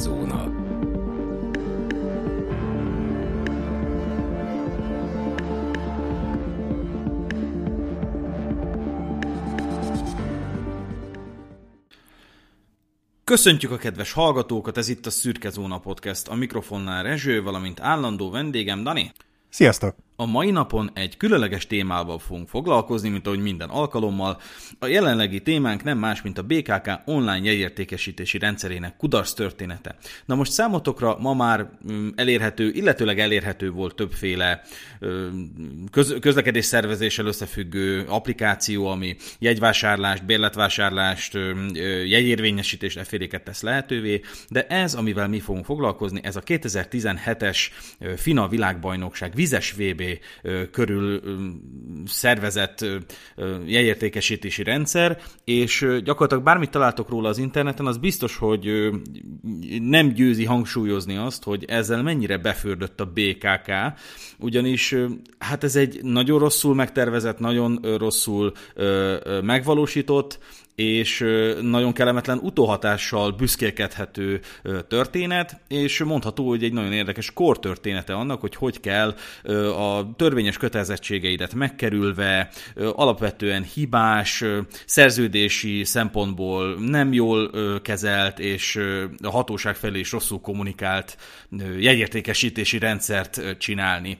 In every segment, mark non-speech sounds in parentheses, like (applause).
Zóna. Köszöntjük a kedves hallgatókat, ez itt a Szürke Zóna Podcast, a mikrofonnál Rezső, valamint állandó vendégem Dani. Sziasztok! A mai napon egy különleges témával fogunk foglalkozni, mint ahogy minden alkalommal. A jelenlegi témánk nem más, mint a BKK online jegyértékesítési rendszerének kudarc története. Na most számotokra ma már mm, elérhető, illetőleg elérhető volt többféle köz, közlekedés szervezéssel összefüggő applikáció, ami jegyvásárlást, bérletvásárlást, jegyérvényesítést, efféléket tesz lehetővé, de ez, amivel mi fogunk foglalkozni, ez a 2017-es FINA világbajnokság vizes VB körül szervezett jegyértékesítési rendszer, és gyakorlatilag bármit találtok róla az interneten, az biztos, hogy nem győzi hangsúlyozni azt, hogy ezzel mennyire befördött a BKK, ugyanis hát ez egy nagyon rosszul megtervezett, nagyon rosszul megvalósított, és nagyon kellemetlen utóhatással büszkélkedhető történet, és mondható, hogy egy nagyon érdekes kortörténete annak, hogy hogy kell a törvényes kötelezettségeidet megkerülve, alapvetően hibás, szerződési szempontból nem jól kezelt, és a hatóság felé is rosszul kommunikált jegyértékesítési rendszert csinálni.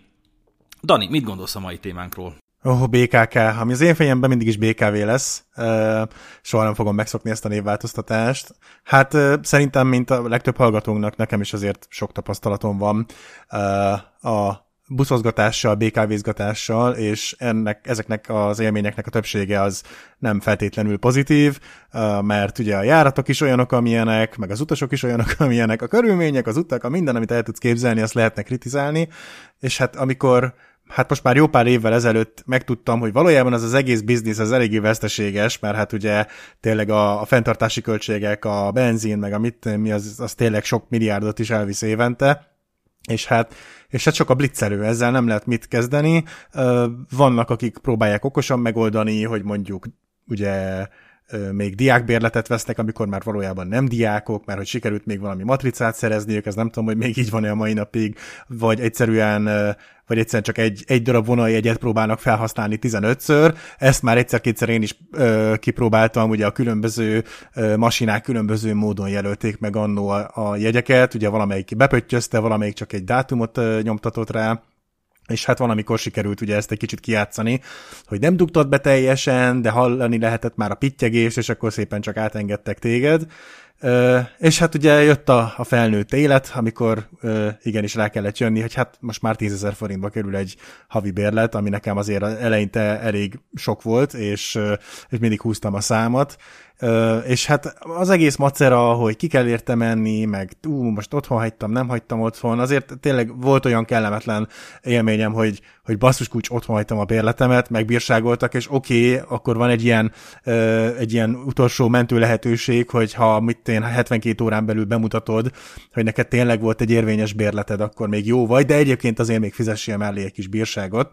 Dani, mit gondolsz a mai témánkról? Oh, BKK, ami az én fejemben mindig is BKV lesz. Soha nem fogom megszokni ezt a névváltoztatást. Hát szerintem, mint a legtöbb hallgatónknak, nekem is azért sok tapasztalatom van a buszozgatással, BKV-zgatással, és ennek, ezeknek az élményeknek a többsége az nem feltétlenül pozitív, mert ugye a járatok is olyanok, amilyenek, meg az utasok is olyanok, (laughs) amilyenek, a körülmények, az utak, a minden, amit el tudsz képzelni, azt lehetne kritizálni, és hát amikor hát most már jó pár évvel ezelőtt megtudtam, hogy valójában az az egész biznisz az eléggé veszteséges, mert hát ugye tényleg a, a fenntartási költségek, a benzin, meg a mit, mi az, az tényleg sok milliárdot is elvisz évente, és hát, és hát sok a blitzelő, ezzel nem lehet mit kezdeni. Vannak, akik próbálják okosan megoldani, hogy mondjuk ugye még diákbérletet vesznek, amikor már valójában nem diákok, mert hogy sikerült még valami matricát szerezniük, ez nem tudom, hogy még így van-e a mai napig, vagy egyszerűen, vagy egyszerűen csak egy, egy darab vonaljegyet próbálnak felhasználni 15-ször. Ezt már egyszer-kétszer én is ö, kipróbáltam, ugye a különböző ö, masinák különböző módon jelölték meg annó a, a jegyeket, ugye valamelyik bepöttyözte, valamelyik csak egy dátumot ö, nyomtatott rá, és hát van, amikor sikerült ugye ezt egy kicsit kijátszani, hogy nem dugtad be teljesen, de hallani lehetett már a pittyegés, és akkor szépen csak átengedtek téged. És hát ugye jött a, a felnőtt élet, amikor igenis rá kellett jönni, hogy hát most már 10 ezer forintba kerül egy havi bérlet, ami nekem azért eleinte elég sok volt, és, és mindig húztam a számat, és hát az egész macera, hogy ki kell érte menni, meg ú, most otthon hagytam, nem hagytam otthon, azért tényleg volt olyan kellemetlen élményem, hogy, hogy basszus kulcs otthon hagytam a bérletemet, meg bírságoltak, és oké, okay, akkor van egy ilyen, egy ilyen utolsó mentő lehetőség, hogy ha mit én 72 órán belül bemutatod, hogy neked tényleg volt egy érvényes bérleted, akkor még jó vagy, de egyébként azért még fizessél mellé egy kis bírságot.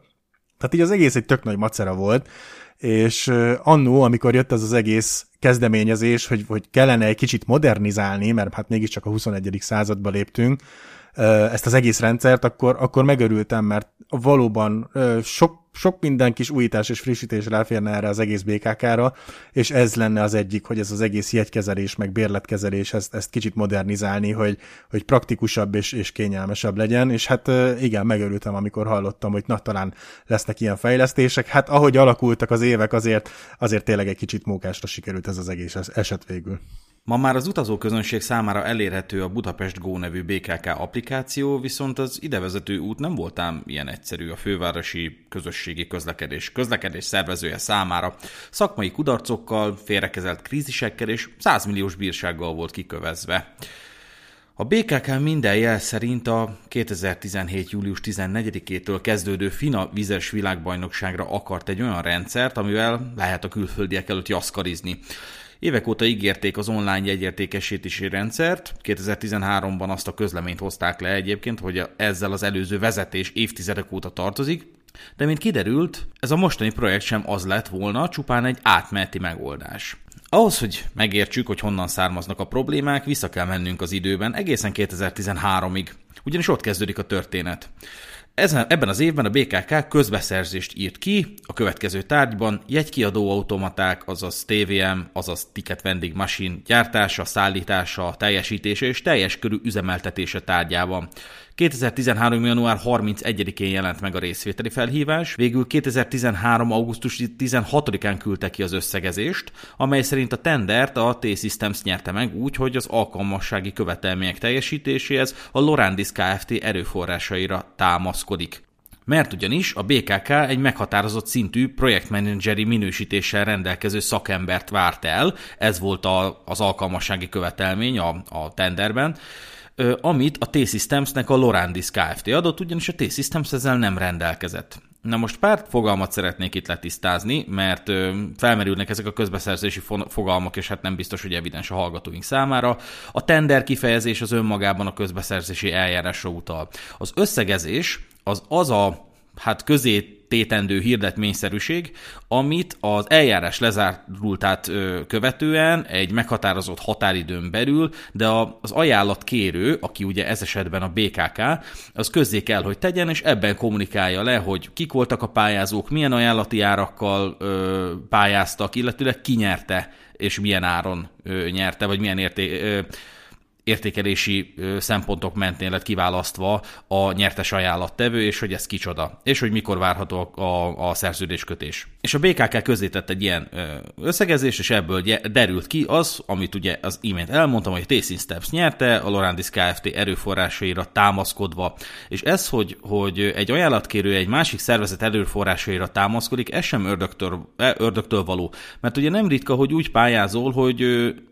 Tehát így az egész egy tök nagy macera volt, és annó, amikor jött ez az egész kezdeményezés, hogy, hogy kellene egy kicsit modernizálni, mert hát mégiscsak a 21. századba léptünk, ezt az egész rendszert, akkor, akkor megörültem, mert valóban sok, sok minden kis újítás és frissítés ráférne erre az egész BKK-ra, és ez lenne az egyik, hogy ez az egész jegykezelés, meg bérletkezelés, ezt, ezt kicsit modernizálni, hogy, hogy praktikusabb és, és kényelmesebb legyen, és hát igen, megörültem, amikor hallottam, hogy na, talán lesznek ilyen fejlesztések. Hát ahogy alakultak az évek, azért, azért tényleg egy kicsit mókásra sikerült ez az egész eset végül. Ma már az utazóközönség számára elérhető a Budapest Go nevű BKK applikáció, viszont az idevezető út nem volt ám ilyen egyszerű a fővárosi közösségi közlekedés közlekedés szervezője számára. Szakmai kudarcokkal, félrekezelt krízisekkel és 100 milliós bírsággal volt kikövezve. A BKK minden jel szerint a 2017. július 14-től kezdődő FINA vizes világbajnokságra akart egy olyan rendszert, amivel lehet a külföldiek előtt jaszkarizni. Évek óta ígérték az online jegyértékesítési rendszert, 2013-ban azt a közleményt hozták le egyébként, hogy ezzel az előző vezetés évtizedek óta tartozik, de mint kiderült, ez a mostani projekt sem az lett volna, csupán egy átmeneti megoldás. Ahhoz, hogy megértsük, hogy honnan származnak a problémák, vissza kell mennünk az időben egészen 2013-ig, ugyanis ott kezdődik a történet. Ezen, ebben az évben a BKK közbeszerzést írt ki a következő tárgyban jegykiadó automaták, azaz TVM, azaz Ticket Vending Machine gyártása, szállítása, teljesítése és teljes körű üzemeltetése tárgyában. 2013. január 31-én jelent meg a részvételi felhívás, végül 2013. augusztus 16-án küldte ki az összegezést, amely szerint a tendert a T-Systems nyerte meg úgy, hogy az alkalmassági követelmények teljesítéséhez a Lorandis Kft. erőforrásaira támaszkodik. Mert ugyanis a BKK egy meghatározott szintű projektmenedzseri minősítéssel rendelkező szakembert várt el, ez volt a, az alkalmassági követelmény a, a tenderben, amit a T-Systemsnek a Lorandis Kft. adott, ugyanis a T-Systems ezzel nem rendelkezett. Na most pár fogalmat szeretnék itt letisztázni, mert felmerülnek ezek a közbeszerzési fogalmak, és hát nem biztos, hogy evidens a hallgatóink számára. A tender kifejezés az önmagában a közbeszerzési eljárásra utal. Az összegezés az az a hát közé tétendő hirdetményszerűség, amit az eljárás lezárultát követően egy meghatározott határidőn belül, de az ajánlat kérő, aki ugye ez esetben a BKK, az közzé kell, hogy tegyen, és ebben kommunikálja le, hogy kik voltak a pályázók, milyen ajánlati árakkal pályáztak, illetőleg ki nyerte, és milyen áron nyerte, vagy milyen érték, ö, értékelési szempontok mentén lett kiválasztva a nyertes ajánlattevő, és hogy ez kicsoda, és hogy mikor várható a, a, a szerződéskötés. És a BKK közzétett egy ilyen összegezés, és ebből derült ki az, amit ugye az imént elmondtam, hogy Tacing Steps nyerte, a Lorandis Kft. erőforrásaira támaszkodva. És ez, hogy, hogy egy ajánlatkérő egy másik szervezet erőforrásaira támaszkodik, ez sem ördögtől, ördögtől való. Mert ugye nem ritka, hogy úgy pályázol, hogy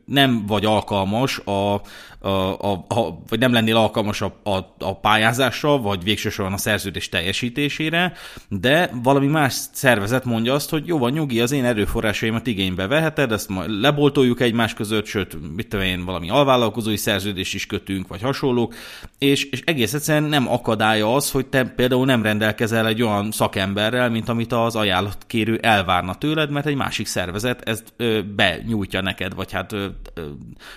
nem vagy alkalmas a, a, a, a vagy nem lennél alkalmas a, a, a pályázásra, vagy végsősorban a szerződés teljesítésére, de valami más szervezet mondja azt, hogy jó van, nyugi, az én erőforrásaimat igénybe veheted, ezt majd leboltoljuk egymás között, sőt, mit tudom én, valami alvállalkozói szerződést is kötünk, vagy hasonlók, és, és egész egyszerűen nem akadálya az, hogy te például nem rendelkezel egy olyan szakemberrel, mint amit az ajánlatkérő elvárna tőled, mert egy másik szervezet ezt ö, benyújtja neked, vagy hát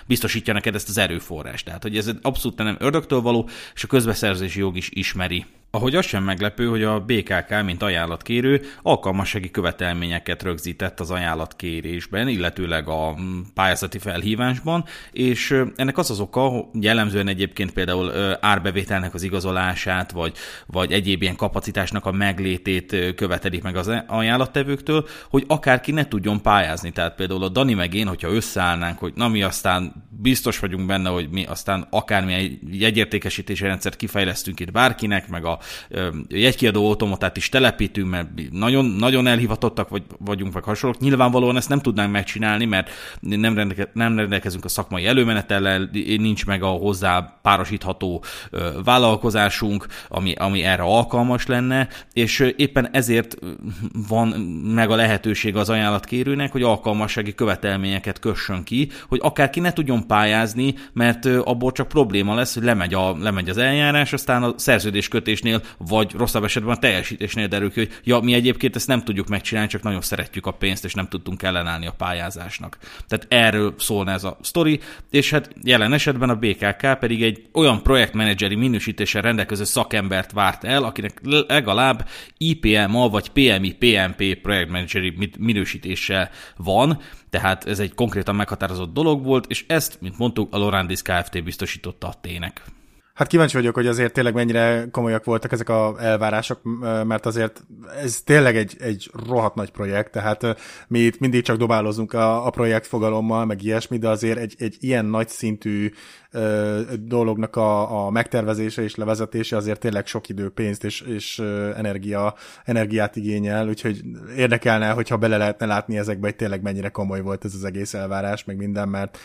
biztosítja neked ezt az erőforrást. Tehát, hogy ez abszolút nem ördögtől való, és a közbeszerzési jog is ismeri ahogy az sem meglepő, hogy a BKK, mint ajánlatkérő, alkalmassági követelményeket rögzített az ajánlatkérésben, illetőleg a pályázati felhívásban, és ennek az az oka, jellemzően egyébként például árbevételnek az igazolását, vagy, vagy egyéb ilyen kapacitásnak a meglétét követelik meg az ajánlattevőktől, hogy akárki ne tudjon pályázni. Tehát például a Dani meg én, hogyha összeállnánk, hogy na mi aztán biztos vagyunk benne, hogy mi aztán akármilyen jegyértékesítési rendszert kifejlesztünk itt bárkinek, meg a jegykiadó automatát is telepítünk, mert nagyon, nagyon elhivatottak vagy, vagyunk, vagy hasonlók. Nyilvánvalóan ezt nem tudnánk megcsinálni, mert nem, rendeke, nem rendelkezünk a szakmai előmenetellel, nincs meg a hozzá párosítható vállalkozásunk, ami, ami erre alkalmas lenne, és éppen ezért van meg a lehetőség az ajánlatkérőnek, hogy alkalmassági követelményeket kössön ki, hogy akárki ne tudjon pályázni, mert abból csak probléma lesz, hogy lemegy, a, lemegy az eljárás, aztán a szerződéskötésnél vagy rosszabb esetben a teljesítésnél derül ki, hogy ja, mi egyébként ezt nem tudjuk megcsinálni, csak nagyon szeretjük a pénzt, és nem tudtunk ellenállni a pályázásnak. Tehát erről szólna ez a sztori, és hát jelen esetben a BKK pedig egy olyan projektmenedzseri minősítéssel rendelkező szakembert várt el, akinek legalább IPMA vagy PMI PMP projektmenedzseri minősítése van, tehát ez egy konkrétan meghatározott dolog volt, és ezt, mint mondtuk, a Lorandis Kft. biztosította a tének. Hát kíváncsi vagyok, hogy azért tényleg mennyire komolyak voltak ezek a elvárások, mert azért ez tényleg egy, egy rohadt nagy projekt, tehát mi itt mindig csak dobálozunk a, a projekt fogalommal, meg ilyesmi, de azért egy, egy ilyen nagy szintű ö, dolognak a, a megtervezése és levezetése azért tényleg sok idő, pénzt és, és energia, energiát igényel, úgyhogy érdekelne, hogyha bele lehetne látni ezekbe, hogy tényleg mennyire komoly volt ez az egész elvárás, meg minden, mert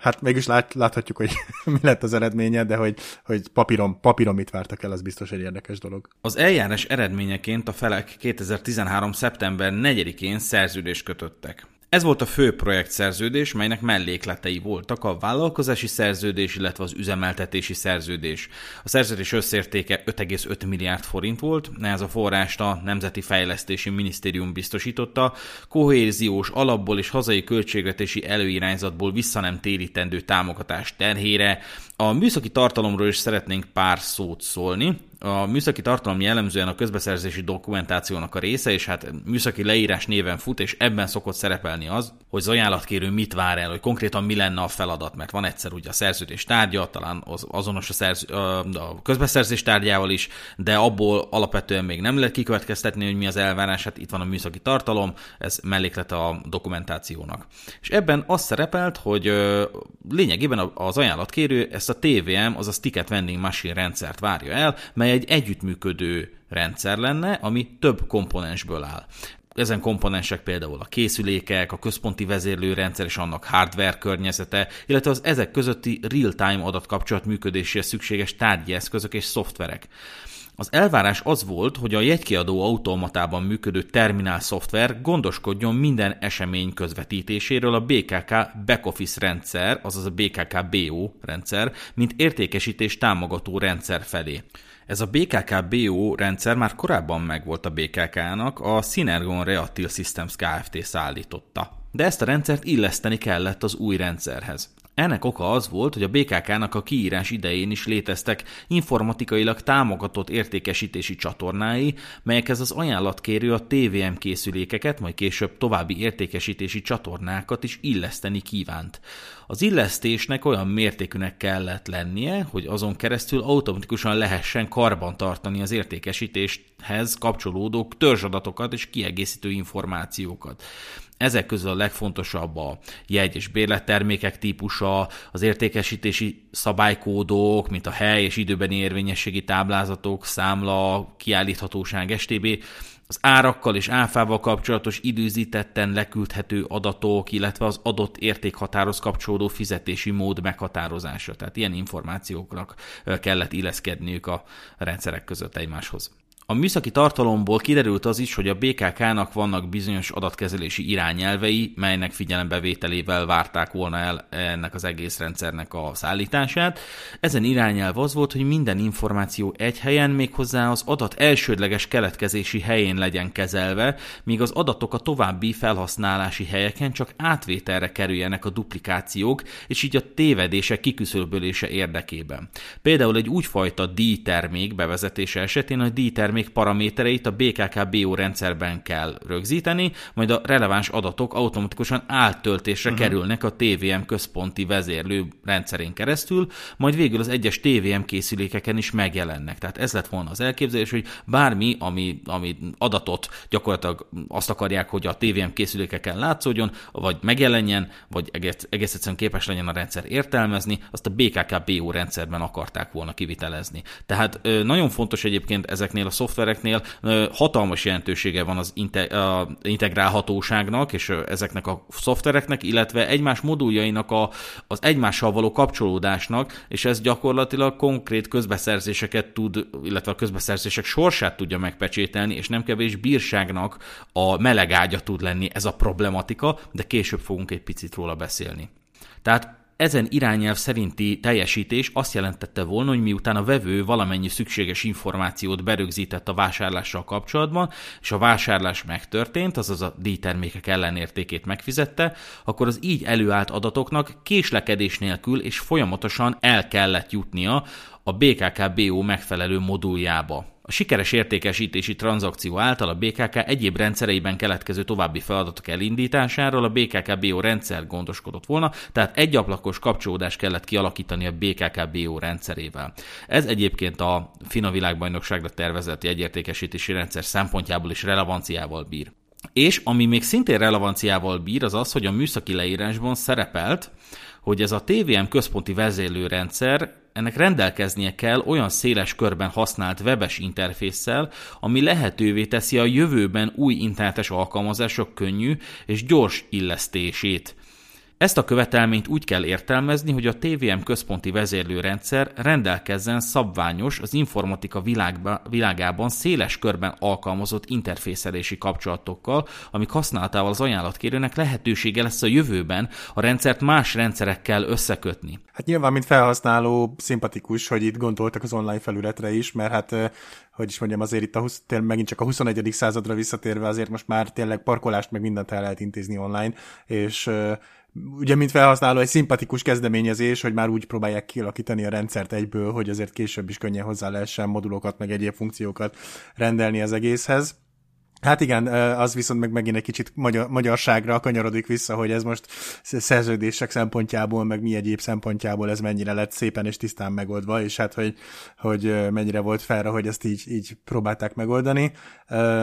hát mégis lát, láthatjuk, hogy (laughs) mi lett az eredménye, de hogy, hogy papíron, papíron mit vártak el, az biztos egy érdekes dolog. Az eljárás eredményeként a felek 2013. szeptember 4-én szerződést kötöttek. Ez volt a fő projektszerződés, melynek mellékletei voltak a vállalkozási szerződés, illetve az üzemeltetési szerződés. A szerződés összértéke 5,5 milliárd forint volt, ez a forrást a Nemzeti Fejlesztési Minisztérium biztosította, kohéziós alapból és hazai költségvetési előirányzatból vissza nem térítendő támogatás terhére. A műszaki tartalomról is szeretnénk pár szót szólni a műszaki tartalom jellemzően a közbeszerzési dokumentációnak a része, és hát műszaki leírás néven fut, és ebben szokott szerepelni az, hogy az ajánlatkérő mit vár el, hogy konkrétan mi lenne a feladat, mert van egyszer ugye a szerződés tárgya, talán az, azonos a, szerz, a közbeszerzés tárgyával is, de abból alapvetően még nem lehet kikövetkeztetni, hogy mi az elvárás, hát itt van a műszaki tartalom, ez melléklet a dokumentációnak. És ebben az szerepelt, hogy lényegében az ajánlatkérő ezt a TVM, azaz Ticket Vending Machine rendszert várja el, mely egy együttműködő rendszer lenne, ami több komponensből áll. Ezen komponensek például a készülékek, a központi vezérlőrendszer és annak hardware környezete, illetve az ezek közötti real-time adatkapcsolat működéséhez szükséges tárgyi eszközök és szoftverek. Az elvárás az volt, hogy a jegykiadó automatában működő terminál szoftver gondoskodjon minden esemény közvetítéséről a BKK backoffice rendszer, azaz a BKK BO rendszer, mint értékesítés támogató rendszer felé. Ez a BKK-BO rendszer már korábban megvolt a BKK-nak, a Synergon Reactil Systems Kft. szállította. De ezt a rendszert illeszteni kellett az új rendszerhez. Ennek oka az volt, hogy a BKK-nak a kiírás idején is léteztek informatikailag támogatott értékesítési csatornái, melyekhez az ajánlatkérő a TVM készülékeket, majd később további értékesítési csatornákat is illeszteni kívánt. Az illesztésnek olyan mértékűnek kellett lennie, hogy azon keresztül automatikusan lehessen karban tartani az értékesítéshez kapcsolódó törzsadatokat és kiegészítő információkat. Ezek közül a legfontosabb a jegy- és bérlettermékek típusa, az értékesítési szabálykódok, mint a hely és időbeni érvényességi táblázatok, számla, kiállíthatóság, STB, az árakkal és áfával kapcsolatos időzítetten leküldhető adatok, illetve az adott értékhatároz kapcsolódó fizetési mód meghatározása. Tehát ilyen információknak kellett illeszkedniük a rendszerek között egymáshoz. A műszaki tartalomból kiderült az is, hogy a BKK-nak vannak bizonyos adatkezelési irányelvei, melynek figyelembevételével várták volna el ennek az egész rendszernek a szállítását. Ezen irányelv az volt, hogy minden információ egy helyen, méghozzá az adat elsődleges keletkezési helyén legyen kezelve, míg az adatok a további felhasználási helyeken csak átvételre kerüljenek a duplikációk, és így a tévedések kiküszöbölése érdekében. Például egy úgyfajta díjtermék bevezetése esetén a díjtermék termék paramétereit a BKK-BO rendszerben kell rögzíteni, majd a releváns adatok automatikusan áttöltésre uh-huh. kerülnek a TVM központi vezérlő rendszerén keresztül, majd végül az egyes TVM készülékeken is megjelennek. Tehát ez lett volna az elképzelés, hogy bármi, ami, ami adatot gyakorlatilag azt akarják, hogy a TVM készülékeken látszódjon, vagy megjelenjen, vagy egész, egész egyszerűen képes legyen a rendszer értelmezni, azt a BKK-BO rendszerben akarták volna kivitelezni. Tehát nagyon fontos egyébként ezeknél a szoftvereknél hatalmas jelentősége van az integrálhatóságnak és ezeknek a szoftvereknek, illetve egymás moduljainak a, az egymással való kapcsolódásnak, és ez gyakorlatilag konkrét közbeszerzéseket tud, illetve a közbeszerzések sorsát tudja megpecsételni, és nem kevés bírságnak a melegágya tud lenni ez a problematika, de később fogunk egy picit róla beszélni. Tehát ezen irányelv szerinti teljesítés azt jelentette volna, hogy miután a vevő valamennyi szükséges információt berögzített a vásárlással kapcsolatban, és a vásárlás megtörtént, azaz a díjtermékek ellenértékét megfizette, akkor az így előállt adatoknak késlekedés nélkül és folyamatosan el kellett jutnia a BKK-BO megfelelő moduljába. A sikeres értékesítési tranzakció által a BKK egyéb rendszereiben keletkező további feladatok elindításáról a BKK-BO rendszer gondoskodott volna, tehát egy ablakos kapcsolódást kellett kialakítani a BKK-BO rendszerével. Ez egyébként a FINA világbajnokságra tervezett jegyértékesítési rendszer szempontjából is relevanciával bír. És ami még szintén relevanciával bír, az az, hogy a műszaki leírásban szerepelt, hogy ez a TVM központi vezérlőrendszer ennek rendelkeznie kell olyan széles körben használt webes interfésszel, ami lehetővé teszi a jövőben új internetes alkalmazások könnyű és gyors illesztését. Ezt a követelményt úgy kell értelmezni, hogy a TVM központi vezérlőrendszer rendelkezzen szabványos, az informatika világba, világában széles körben alkalmazott interfészelési kapcsolatokkal, amik használatával az ajánlatkérőnek lehetősége lesz a jövőben a rendszert más rendszerekkel összekötni. Hát nyilván, mint felhasználó szimpatikus, hogy itt gondoltak az online felületre is, mert hát hogy is mondjam, azért itt a 20, tényleg megint csak a 21. századra visszatérve azért most már tényleg parkolást meg mindent el lehet intézni online, és ugye, mint felhasználó, egy szimpatikus kezdeményezés, hogy már úgy próbálják kialakítani a rendszert egyből, hogy azért később is könnyen hozzá lehessen modulokat, meg egyéb funkciókat rendelni az egészhez. Hát igen, az viszont meg megint egy kicsit magyar, magyarságra kanyarodik vissza, hogy ez most szerződések szempontjából, meg mi egyéb szempontjából ez mennyire lett szépen és tisztán megoldva, és hát, hogy, hogy mennyire volt felra, hogy ezt így, így próbálták megoldani,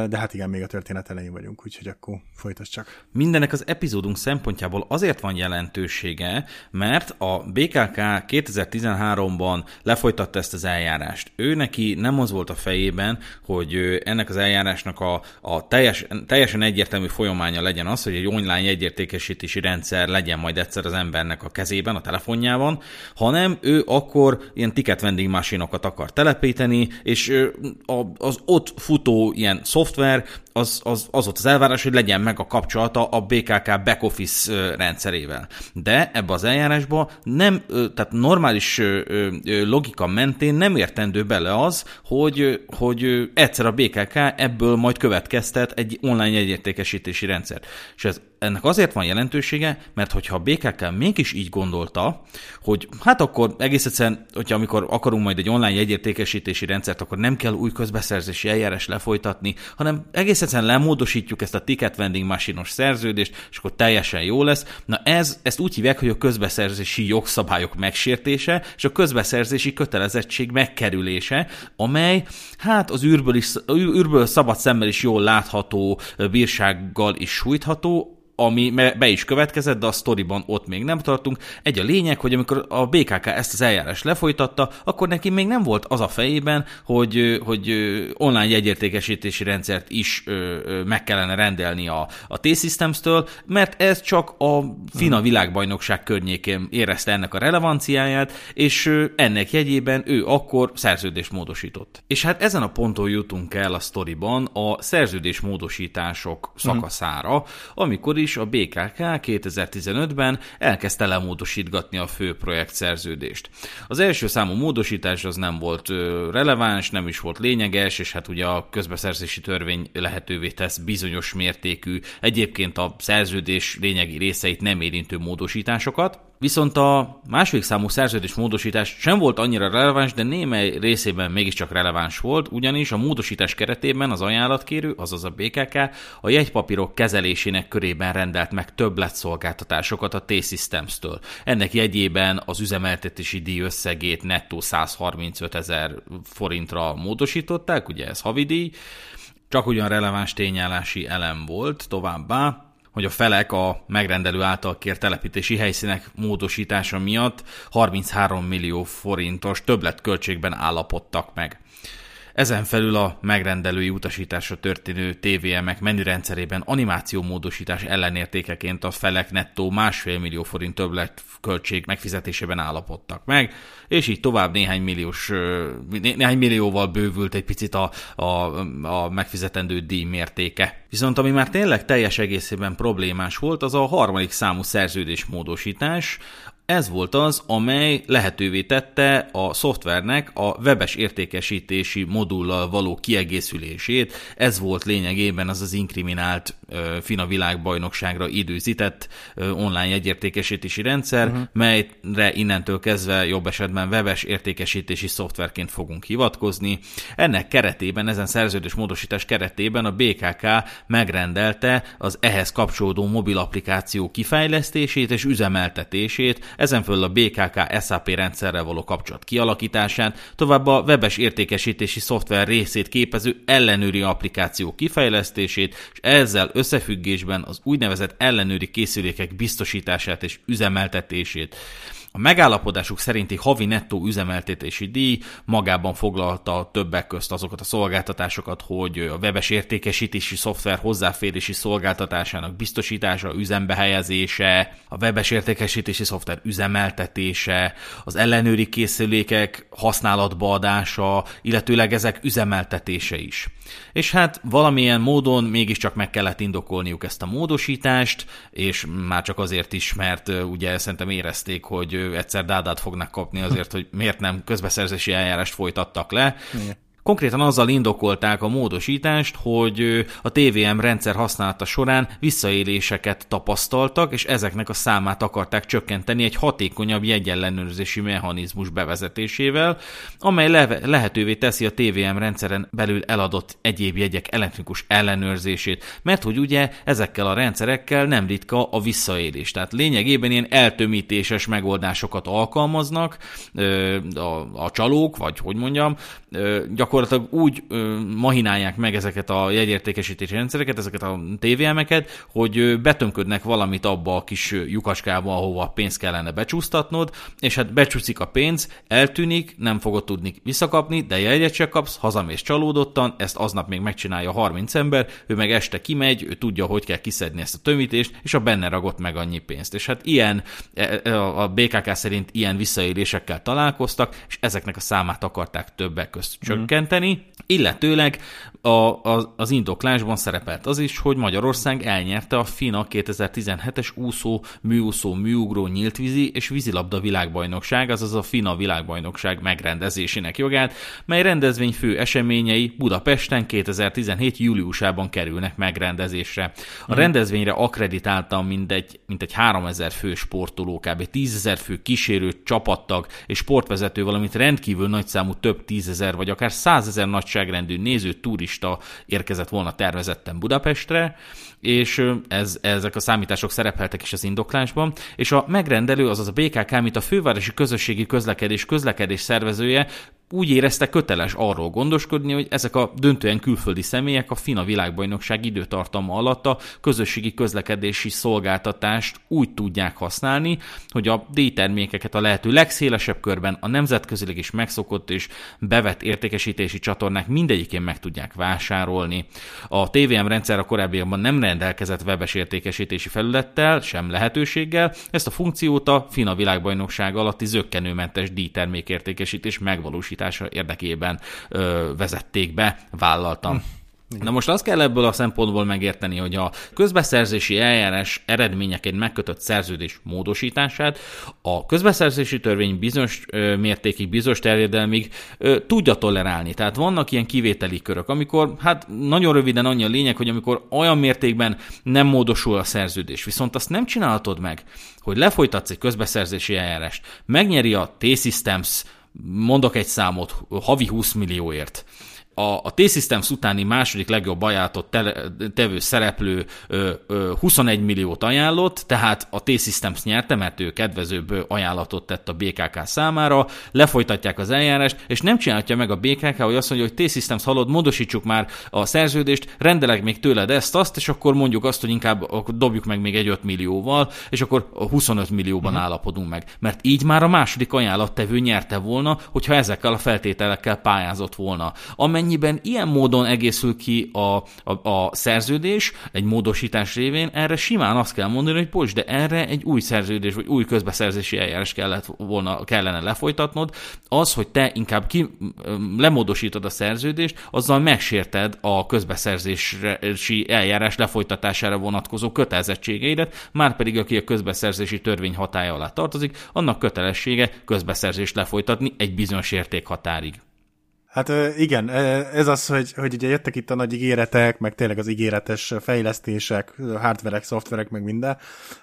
de hát igen, még a történet elején vagyunk, úgyhogy akkor folytasd csak. Mindenek az epizódunk szempontjából azért van jelentősége, mert a BKK 2013-ban lefolytatta ezt az eljárást. Ő neki nem az volt a fejében, hogy ennek az eljárásnak a, a teljes, teljesen egyértelmű folyamánya legyen az, hogy egy online jegyértékesítési rendszer legyen majd egyszer az embernek a kezében, a telefonjában, hanem ő akkor ilyen ticket vending machine-okat akar telepíteni, és az ott futó ilyen szoftver, az, az, az ott az elvárás, hogy legyen meg a kapcsolata a BKK back office rendszerével. De ebbe az eljárásba nem, tehát normális logika mentén nem értendő bele az, hogy, hogy egyszer a BKK ebből majd következtet egy online egyértékesítési rendszer. És ez ennek azért van jelentősége, mert hogyha a BKK mégis így gondolta, hogy hát akkor egész egyszerűen, hogyha amikor akarunk majd egy online jegyértékesítési rendszert, akkor nem kell új közbeszerzési eljárás lefolytatni, hanem egész egyszerűen lemódosítjuk ezt a ticket vending machine szerződést, és akkor teljesen jó lesz. Na ez, ezt úgy hívják, hogy a közbeszerzési jogszabályok megsértése, és a közbeszerzési kötelezettség megkerülése, amely hát az űrből, is, űrből szabad szemmel is jól látható bírsággal is sújtható, ami be is következett, de a sztoriban ott még nem tartunk. Egy a lényeg, hogy amikor a BKK ezt az eljárást lefolytatta, akkor neki még nem volt az a fejében, hogy, hogy online jegyértékesítési rendszert is meg kellene rendelni a, a T-Systems-től, mert ez csak a FINA hmm. világbajnokság környékén érezte ennek a relevanciáját, és ennek jegyében ő akkor szerződésmódosított. És hát ezen a ponton jutunk el a sztoriban a szerződésmódosítások hmm. szakaszára, amikor is is a BKK 2015-ben elkezdte lemódosítgatni a fő projekt szerződést. Az első számú módosítás az nem volt releváns, nem is volt lényeges, és hát ugye a közbeszerzési törvény lehetővé tesz bizonyos mértékű, egyébként a szerződés lényegi részeit nem érintő módosításokat, Viszont a második számú szerződés módosítás sem volt annyira releváns, de némely részében mégiscsak releváns volt, ugyanis a módosítás keretében az ajánlatkérő, azaz a BKK a jegypapírok kezelésének körében rendelt meg többletszolgáltatásokat a T-Systems-től. Ennek jegyében az üzemeltetési díj összegét nettó 135 ezer forintra módosították, ugye ez havidíj, csak ugyan releváns tényállási elem volt továbbá, hogy a felek a megrendelő által kért telepítési helyszínek módosítása miatt 33 millió forintos többletköltségben állapodtak meg. Ezen felül a megrendelői utasításra történő TVM-ek menürendszerében animációmódosítás ellenértékeként a felek nettó másfél millió forint többlet költség megfizetésében állapodtak meg, és így tovább néhány milliós, né- néhány millióval bővült egy picit a, a, a megfizetendő díj mértéke. Viszont ami már tényleg teljes egészében problémás volt, az a harmadik számú szerződésmódosítás, ez volt az, amely lehetővé tette a szoftvernek a webes értékesítési modullal való kiegészülését. Ez volt lényegében az az inkriminált FINA világbajnokságra időzített online egyértékesítési rendszer, uh-huh. melyre innentől kezdve jobb esetben webes értékesítési szoftverként fogunk hivatkozni. Ennek keretében, ezen szerződés módosítás keretében a BKK megrendelte az ehhez kapcsolódó mobil applikáció kifejlesztését és üzemeltetését, ezen föl a BKK SAP rendszerrel való kapcsolat kialakítását, továbbá a webes értékesítési szoftver részét képező ellenőri applikáció kifejlesztését, és ezzel összefüggésben az úgynevezett ellenőri készülékek biztosítását és üzemeltetését. A megállapodásuk szerinti havi nettó üzemeltetési díj magában foglalta többek közt azokat a szolgáltatásokat, hogy a webes értékesítési szoftver hozzáférési szolgáltatásának biztosítása, üzembe helyezése, a webes értékesítési szoftver üzemeltetése, az ellenőri készülékek használatba adása, illetőleg ezek üzemeltetése is. És hát valamilyen módon mégiscsak meg kellett indokolniuk ezt a módosítást, és már csak azért is, mert ugye szerintem érezték, hogy egyszer dádát fognak kapni azért, hogy miért nem közbeszerzési eljárást folytattak le. Igen. Konkrétan azzal indokolták a módosítást, hogy a TVM rendszer használata során visszaéléseket tapasztaltak, és ezeknek a számát akarták csökkenteni egy hatékonyabb jegyellenőrzési mechanizmus bevezetésével, amely le- lehetővé teszi a TVM rendszeren belül eladott egyéb jegyek elektronikus ellenőrzését, mert hogy ugye ezekkel a rendszerekkel nem ritka a visszaélés. Tehát lényegében ilyen eltömítéses megoldásokat alkalmaznak a, a csalók, vagy hogy mondjam, gyakorlatilag úgy ö, mahinálják meg ezeket a jegyértékesítési rendszereket, ezeket a TVM-eket, hogy betömködnek valamit abba a kis lyukaskába, ahova pénzt kellene becsúsztatnod, és hát becsúszik a pénz, eltűnik, nem fogod tudni visszakapni, de jegyet se kapsz, hazamész csalódottan, ezt aznap még megcsinálja 30 ember, ő meg este kimegy, ő tudja, hogy kell kiszedni ezt a tömítést, és a benne ragott meg annyi pénzt. És hát ilyen, e, e, a BKK szerint ilyen visszaélésekkel találkoztak, és ezeknek a számát akarták többek közt csökkenteni, csökkenteni, illetőleg a, a, az indoklásban szerepelt az is, hogy Magyarország elnyerte a FINA 2017-es úszó, műúszó, műugró, nyíltvízi és vízilabda világbajnokság, azaz a FINA világbajnokság megrendezésének jogát, mely rendezvény fő eseményei Budapesten 2017. júliusában kerülnek megrendezésre. A hmm. rendezvényre akreditáltam mindegy, mintegy 3000 fő sportoló, kb. 10.000 fő kísérő, csapattag és sportvezető, valamint rendkívül nagyszámú több tízezer vagy akár százezer nagyságrendű néző, turista érkezett volna tervezetten Budapestre, és ez, ezek a számítások szerepeltek is az indoklásban, és a megrendelő, azaz a BKK, mint a fővárosi közösségi közlekedés közlekedés szervezője úgy érezte köteles arról gondoskodni, hogy ezek a döntően külföldi személyek a FINA világbajnokság időtartama alatt a közösségi közlekedési szolgáltatást úgy tudják használni, hogy a D-termékeket a lehető legszélesebb körben a nemzetközileg is megszokott és bevett értékesítési csatornák mindegyikén meg tudják vásárolni. A TVM rendszer a korábbiakban nem rendelkezett webes értékesítési felülettel, sem lehetőséggel, ezt a funkciót a FINA világbajnokság alatti zöggenőmentes D-termék értékesítés megvalósít biztosítása érdekében ö, vezették be, vállaltam. Hm. Na most azt kell ebből a szempontból megérteni, hogy a közbeszerzési eljárás eredményeként megkötött szerződés módosítását a közbeszerzési törvény bizonyos mértékig, bizonyos terjedelmig tudja tolerálni. Tehát vannak ilyen kivételi körök, amikor, hát nagyon röviden annyi a lényeg, hogy amikor olyan mértékben nem módosul a szerződés, viszont azt nem csinálhatod meg, hogy lefolytatsz egy közbeszerzési eljárást, megnyeri a T-Systems mondok egy számot, havi 20 millióért, a, a T-Systems utáni második legjobb ajánlatot tevő szereplő ö, ö, 21 milliót ajánlott, tehát a T-Systems nyerte, mert ő kedvezőbb ajánlatot tett a BKK számára, lefolytatják az eljárást, és nem csinálja meg a BKK, hogy azt mondja, hogy T-Systems halad, módosítsuk már a szerződést, rendelek még tőled ezt, azt, és akkor mondjuk azt, hogy inkább dobjuk meg még egy 5 millióval, és akkor 25 millióban uh-huh. állapodunk meg. Mert így már a második ajánlattevő nyerte volna, hogyha ezekkel a feltételekkel pályázott volna. Amennyi amennyiben ilyen módon egészül ki a, a, a szerződés egy módosítás révén, erre simán azt kell mondani, hogy bocs, de erre egy új szerződés, vagy új közbeszerzési eljárás kellett volna, kellene lefolytatnod. Az, hogy te inkább ki, lemódosítod a szerződést, azzal megsérted a közbeszerzési eljárás lefolytatására vonatkozó kötelezettségeidet, már pedig aki a közbeszerzési törvény hatája alá tartozik, annak kötelessége közbeszerzést lefolytatni egy bizonyos értékhatárig. Hát igen, ez az, hogy, hogy ugye jöttek itt a nagy ígéretek, meg tényleg az ígéretes fejlesztések, hardverek, szoftverek, meg minden.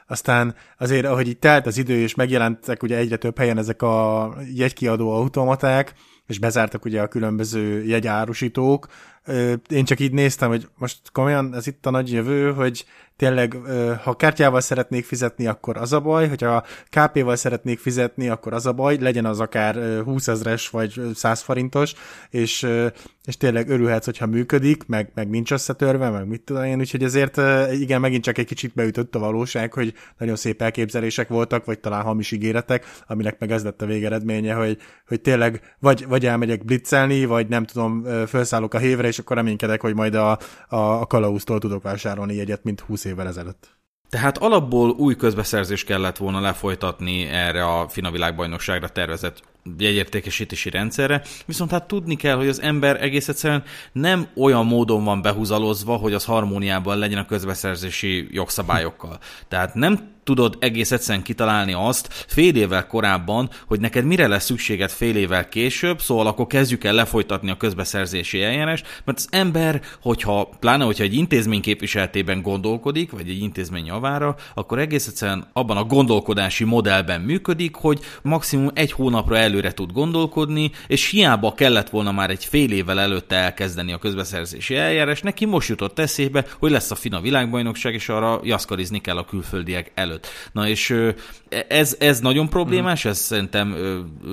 Aztán azért, ahogy itt telt az idő, és megjelentek ugye egyre több helyen ezek a jegykiadó automaták, és bezártak ugye a különböző jegyárusítók, én csak így néztem, hogy most komolyan ez itt a nagy jövő, hogy tényleg, ha kártyával szeretnék fizetni, akkor az a baj, hogyha KP-val szeretnék fizetni, akkor az a baj, legyen az akár 20 ezres vagy 100 forintos, és, és tényleg örülhetsz, hogyha működik, meg, meg nincs összetörve, meg mit tudom én, úgyhogy ezért igen, megint csak egy kicsit beütött a valóság, hogy nagyon szép elképzelések voltak, vagy talán hamis ígéretek, aminek meg ez lett a végeredménye, hogy, hogy tényleg vagy, vagy elmegyek blitzelni, vagy nem tudom, felszállok a hévre, és akkor reménykedek, hogy majd a, a, a kalauztól tudok vásárolni jegyet, mint 20 évvel ezelőtt. Tehát alapból új közbeszerzés kellett volna lefolytatni erre a FINA világbajnokságra tervezett jegyértékesítési rendszerre, viszont hát tudni kell, hogy az ember egész egyszerűen nem olyan módon van behúzalozva, hogy az harmóniában legyen a közbeszerzési jogszabályokkal. Tehát nem tudod egész egyszerűen kitalálni azt fél évvel korábban, hogy neked mire lesz szükséged fél évvel később, szóval akkor kezdjük el lefolytatni a közbeszerzési eljárást, mert az ember, hogyha, pláne hogyha egy intézmény képviseletében gondolkodik, vagy egy intézmény javára, akkor egész egyszerűen abban a gondolkodási modellben működik, hogy maximum egy hónapra előre tud gondolkodni, és hiába kellett volna már egy fél évvel előtte elkezdeni a közbeszerzési eljárás, neki most jutott eszébe, hogy lesz a FINA világbajnokság, és arra jaszkarizni kell a külföldiek előtt előtt. Na és ez, ez nagyon problémás, ez szerintem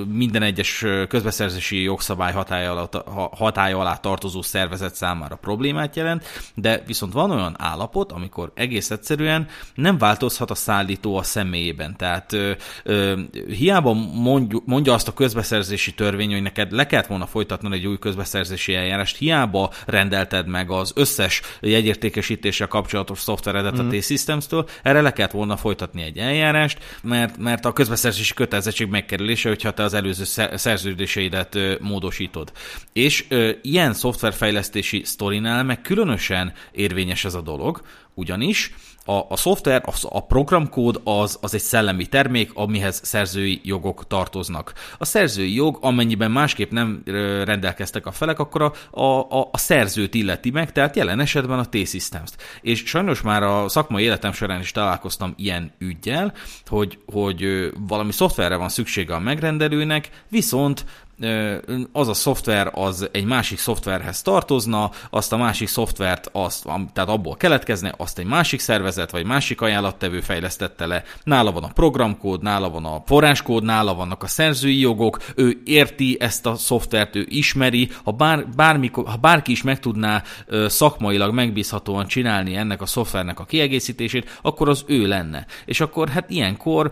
minden egyes közbeszerzési jogszabály hatája alá, hatája alá tartozó szervezet számára problémát jelent, de viszont van olyan állapot, amikor egész egyszerűen nem változhat a szállító a személyében. Tehát ö, ö, hiába mondjuk, mondja azt a közbeszerzési törvény, hogy neked le kellett volna folytatnod egy új közbeszerzési eljárást, hiába rendelted meg az összes jegyértékesítéssel kapcsolatos szoftveredet mm. a T-Systems-től, erre le kellett volna folytatni egy eljárást, mert, mert a közbeszerzési kötelezettség megkerülése, hogyha te az előző szerződéseidet módosítod. És ö, ilyen szoftverfejlesztési sztorinál meg különösen érvényes ez a dolog, ugyanis a, a szoftver, a, a programkód az, az egy szellemi termék, amihez szerzői jogok tartoznak. A szerzői jog, amennyiben másképp nem rendelkeztek a felek, akkor a, a, a szerzőt illeti meg, tehát jelen esetben a T-Systems-t. És sajnos már a szakmai életem során is találkoztam ilyen ügyjel, hogy, hogy valami szoftverre van szüksége a megrendelőnek, viszont az a szoftver az egy másik szoftverhez tartozna, azt a másik szoftvert, azt, tehát abból keletkezne, azt egy másik szervezet vagy másik ajánlattevő fejlesztette le, nála van a programkód, nála van a forráskód, nála vannak a szerzői jogok, ő érti ezt a szoftvert, ő ismeri, ha, bár, bármikor, ha bárki is meg tudná szakmailag megbízhatóan csinálni ennek a szoftvernek a kiegészítését, akkor az ő lenne. És akkor hát ilyenkor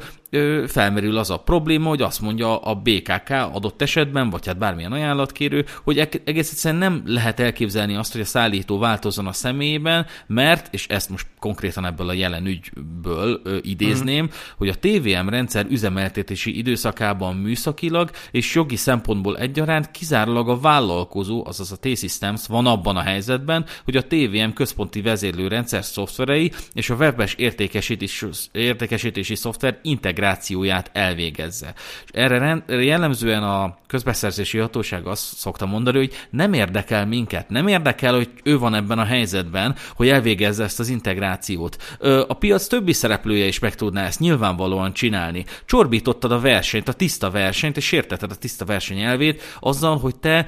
felmerül az a probléma, hogy azt mondja a BKK adott esetben, vagy hát bármilyen ajánlatkérő, hogy egész egyszerűen nem lehet elképzelni azt, hogy a szállító változzon a személyében, mert, és ezt most konkrétan ebből a jelen ügyből ö, idézném, uh-huh. hogy a TVM rendszer üzemeltetési időszakában műszakilag és jogi szempontból egyaránt kizárólag a vállalkozó, azaz a T-Systems van abban a helyzetben, hogy a TVM központi vezérlőrendszer szoftverei és a webes értékesítési, értékesítési szoftver integrációját elvégezze. És erre jellemzően a közbeszerzési hatóság azt szokta mondani, hogy nem érdekel minket, nem érdekel, hogy ő van ebben a helyzetben, hogy elvégezze ezt az integrációt. A piac többi szereplője is meg tudná ezt nyilvánvalóan csinálni. Csorbítottad a versenyt, a tiszta versenyt, és sértetted a tiszta verseny elvét azzal, hogy te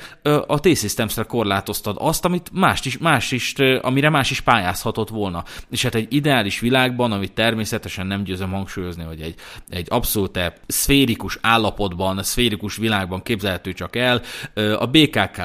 a T-Systems-re korlátoztad azt, amit más is, más is, amire más is pályázhatott volna. És hát egy ideális világban, amit természetesen nem győzöm hangsúlyozni, hogy egy egy abszolút szférikus állapotban, szférikus világban képzelhető csak el. A BKK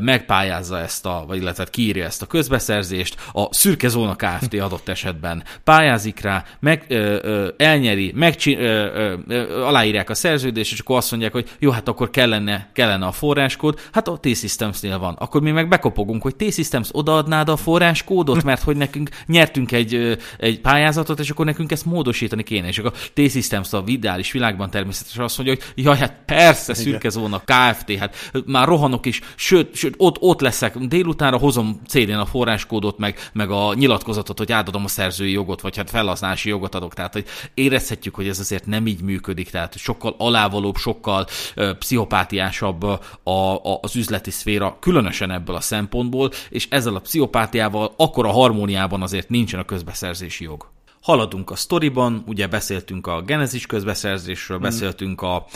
megpályázza ezt a, vagy illetve kiírja ezt a közbeszerzést, a szürke zóna Kft. (laughs) adott esetben pályázik rá, meg, ö, ö, elnyeri, megcsin, ö, ö, ö, aláírják a szerződést, és akkor azt mondják, hogy jó, hát akkor kellene, kellene a forráskód, hát a T-Systems-nél van. Akkor mi meg bekopogunk, hogy T-Systems odaadnád a forráskódot, mert hogy nekünk nyertünk egy, egy pályázatot, és akkor nekünk ezt módosítani kéne. És akkor T-Systems Systems a ideális világban természetesen azt mondja, hogy jaj, hát persze, szürke zóna, Kft. Hát már rohanok is, sőt, sőt ott, ott leszek, délutánra hozom CD-n a forráskódot, meg, meg a nyilatkozatot, hogy átadom a szerzői jogot, vagy hát felhasználási jogot adok. Tehát, hogy érezhetjük, hogy ez azért nem így működik, tehát sokkal alávalóbb, sokkal uh, pszichopátiásabb a, a, az üzleti szféra, különösen ebből a szempontból, és ezzel a pszichopátiával akkor a harmóniában azért nincsen a közbeszerzési jog. Haladunk a sztoriban, ugye beszéltünk a Genesis közbeszerzésről, hmm. beszéltünk a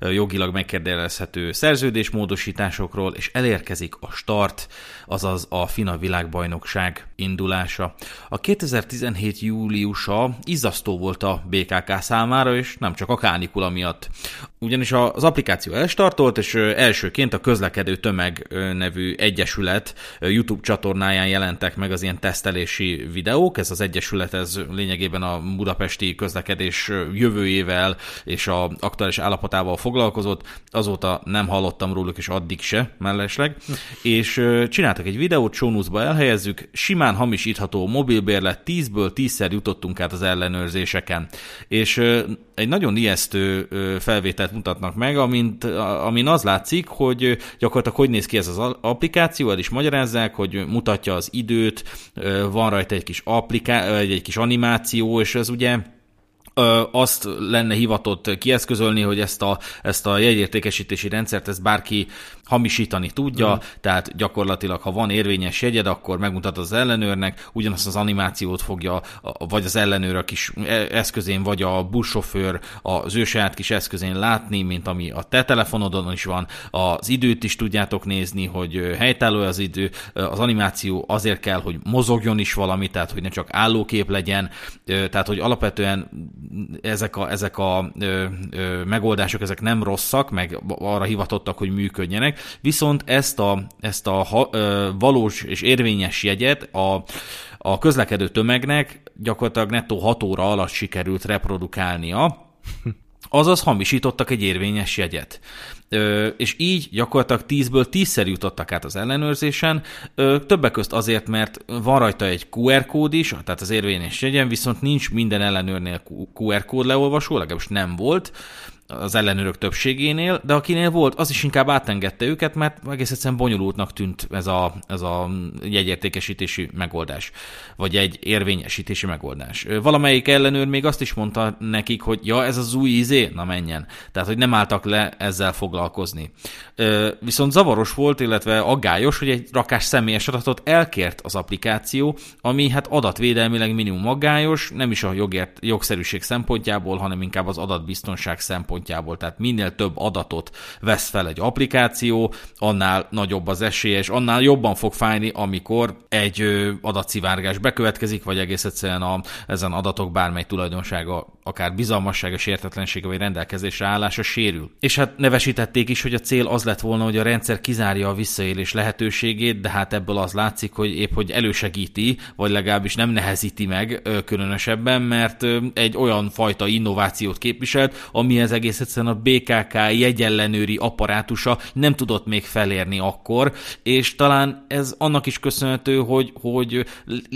jogilag megkérdezhető szerződésmódosításokról, és elérkezik a start, azaz a FINA világbajnokság indulása. A 2017 júliusa izzasztó volt a BKK számára, és nem csak a kánikula miatt. Ugyanis az applikáció elstartolt, és elsőként a Közlekedő Tömeg nevű egyesület YouTube csatornáján jelentek meg az ilyen tesztelési videók. Ez az egyesület, ez lényegében a budapesti közlekedés jövőjével és a aktuális állapotával foglalkozott. Azóta nem hallottam róluk, és addig se mellesleg. és csináltak egy videót, Sónuszba elhelyezzük, simán hamisítható mobilbérlet 10-ből 10-szer jutottunk át az ellenőrzéseken. És egy nagyon ijesztő felvételt mutatnak meg, amint, amin az látszik, hogy gyakorlatilag hogy néz ki ez az applikáció, el is magyarázzák, hogy mutatja az időt, van rajta egy kis, appliká- egy kis animáció, és ez ugye azt lenne hivatott kieszközölni, hogy ezt a, ezt a jegyértékesítési rendszert ezt bárki hamisítani tudja, mm. tehát gyakorlatilag, ha van érvényes jegyed, akkor megmutat az ellenőrnek, ugyanazt az animációt fogja vagy az ellenőr a kis e, eszközén, vagy a buszsofőr az ő saját kis eszközén látni, mint ami a te telefonodon is van, az időt is tudjátok nézni, hogy helytálló az idő, az animáció azért kell, hogy mozogjon is valami, tehát hogy ne csak állókép legyen, tehát hogy alapvetően ezek a, ezek a ö, ö, megoldások ezek nem rosszak, meg arra hivatottak, hogy működjenek, viszont ezt a, ezt a ha, ö, valós és érvényes jegyet a, a közlekedő tömegnek gyakorlatilag nettó 6 óra alatt sikerült reprodukálnia, azaz hamisítottak egy érvényes jegyet. Ö, és így gyakorlatilag 10-ből 10-szer jutottak át az ellenőrzésen, ö, többek közt azért, mert van rajta egy QR kód is, tehát az érvényes jegyen, viszont nincs minden ellenőrnél QR kód leolvasó, legalábbis nem volt, az ellenőrök többségénél, de akinél volt, az is inkább átengedte őket, mert egész egyszerűen bonyolultnak tűnt ez a, ez a jegyértékesítési megoldás, vagy egy érvényesítési megoldás. Valamelyik ellenőr még azt is mondta nekik, hogy ja, ez az új izé, na menjen. Tehát, hogy nem álltak le ezzel foglalkozni. Viszont zavaros volt, illetve aggályos, hogy egy rakás személyes adatot elkért az applikáció, ami hát adatvédelmileg minimum aggályos, nem is a jogért, jogszerűség szempontjából, hanem inkább az adatbiztonság szempontjából szempontjából. Tehát minél több adatot vesz fel egy applikáció, annál nagyobb az esély, és annál jobban fog fájni, amikor egy adatszivárgás bekövetkezik, vagy egész egyszerűen a, ezen adatok bármely tulajdonsága, akár bizalmassága, értetlensége vagy rendelkezésre állása sérül. És hát nevesítették is, hogy a cél az lett volna, hogy a rendszer kizárja a visszaélés lehetőségét, de hát ebből az látszik, hogy épp hogy elősegíti, vagy legalábbis nem nehezíti meg különösebben, mert egy olyan fajta innovációt képviselt, ami egész egész egyszerűen a BKK jegyellenőri apparátusa nem tudott még felérni akkor, és talán ez annak is köszönhető, hogy, hogy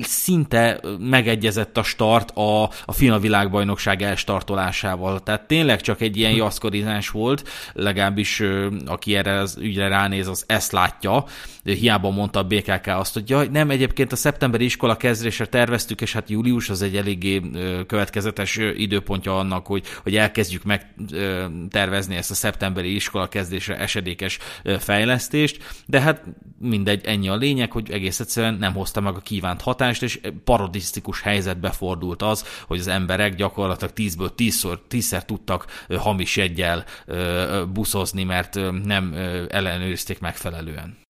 szinte megegyezett a start a, a FINA világbajnokság elstartolásával. Tehát tényleg csak egy ilyen jaszkorizás volt, legalábbis aki erre az ügyre ránéz, az ezt látja. Hiába mondta a BKK azt, hogy jaj, nem, egyébként a szeptemberi iskola kezdésre terveztük, és hát július az egy eléggé következetes időpontja annak, hogy, hogy elkezdjük meg tervezni ezt a szeptemberi iskola kezdésre esedékes fejlesztést, de hát mindegy, ennyi a lényeg, hogy egész egyszerűen nem hozta meg a kívánt hatást, és parodisztikus helyzetbe fordult az, hogy az emberek gyakorlatilag 10-ből 10-szer, 10 tudtak hamis jegyel buszozni, mert nem ellenőrizték megfelelően.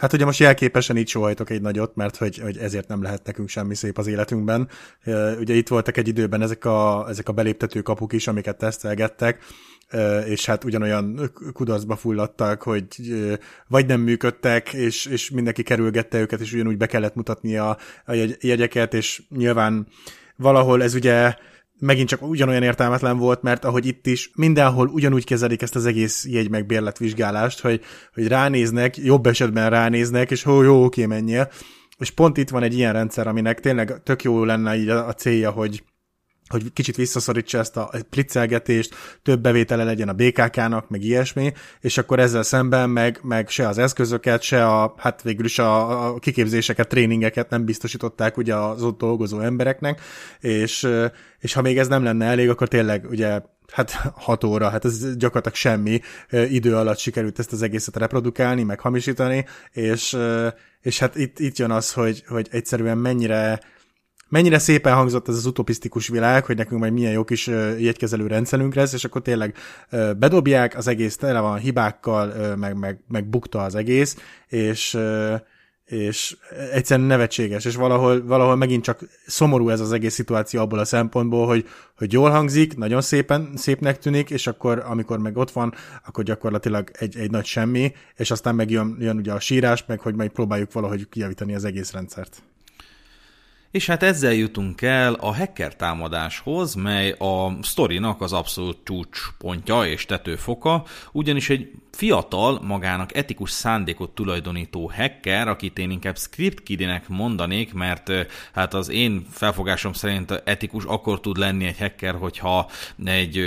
Hát ugye most jelképesen így sóhajtok egy nagyot, mert hogy, hogy ezért nem lehet nekünk semmi szép az életünkben. Ugye itt voltak egy időben ezek a, ezek a beléptető kapuk is, amiket tesztelgettek, és hát ugyanolyan kudarcba fulladtak, hogy vagy nem működtek, és, és mindenki kerülgette őket, és ugyanúgy be kellett mutatni a, a jegyeket, és nyilván valahol ez ugye megint csak ugyanolyan értelmetlen volt, mert ahogy itt is mindenhol ugyanúgy kezelik ezt az egész jegy meg bérletvizsgálást, hogy, hogy ránéznek, jobb esetben ránéznek, és jó, jó, oké, menjél. És pont itt van egy ilyen rendszer, aminek tényleg tök jó lenne így a célja, hogy hogy kicsit visszaszorítsa ezt a plicelgetést, több bevétele legyen a BKK-nak, meg ilyesmi, és akkor ezzel szemben meg, meg se az eszközöket, se a, hát végül is a, a kiképzéseket, tréningeket nem biztosították ugye az ott dolgozó embereknek, és, és ha még ez nem lenne elég, akkor tényleg ugye hát hat óra, hát ez gyakorlatilag semmi idő alatt sikerült ezt az egészet reprodukálni, meg hamisítani, és, és hát itt, itt jön az, hogy, hogy egyszerűen mennyire mennyire szépen hangzott ez az utopisztikus világ, hogy nekünk majd milyen jó kis jegykezelő rendszerünk lesz, és akkor tényleg bedobják, az egész tele van hibákkal, meg, meg, meg bukta az egész, és és egyszerűen nevetséges, és valahol, valahol megint csak szomorú ez az egész szituáció abból a szempontból, hogy, hogy jól hangzik, nagyon szépen, szépnek tűnik, és akkor, amikor meg ott van, akkor gyakorlatilag egy, egy nagy semmi, és aztán meg jön, jön ugye a sírás, meg hogy majd próbáljuk valahogy kijavítani az egész rendszert. És hát ezzel jutunk el a hacker támadáshoz, mely a sztorinak az abszolút csúcspontja és tetőfoka, ugyanis egy fiatal, magának etikus szándékot tulajdonító hacker, akit én inkább scriptkidinek mondanék, mert hát az én felfogásom szerint etikus akkor tud lenni egy hacker, hogyha egy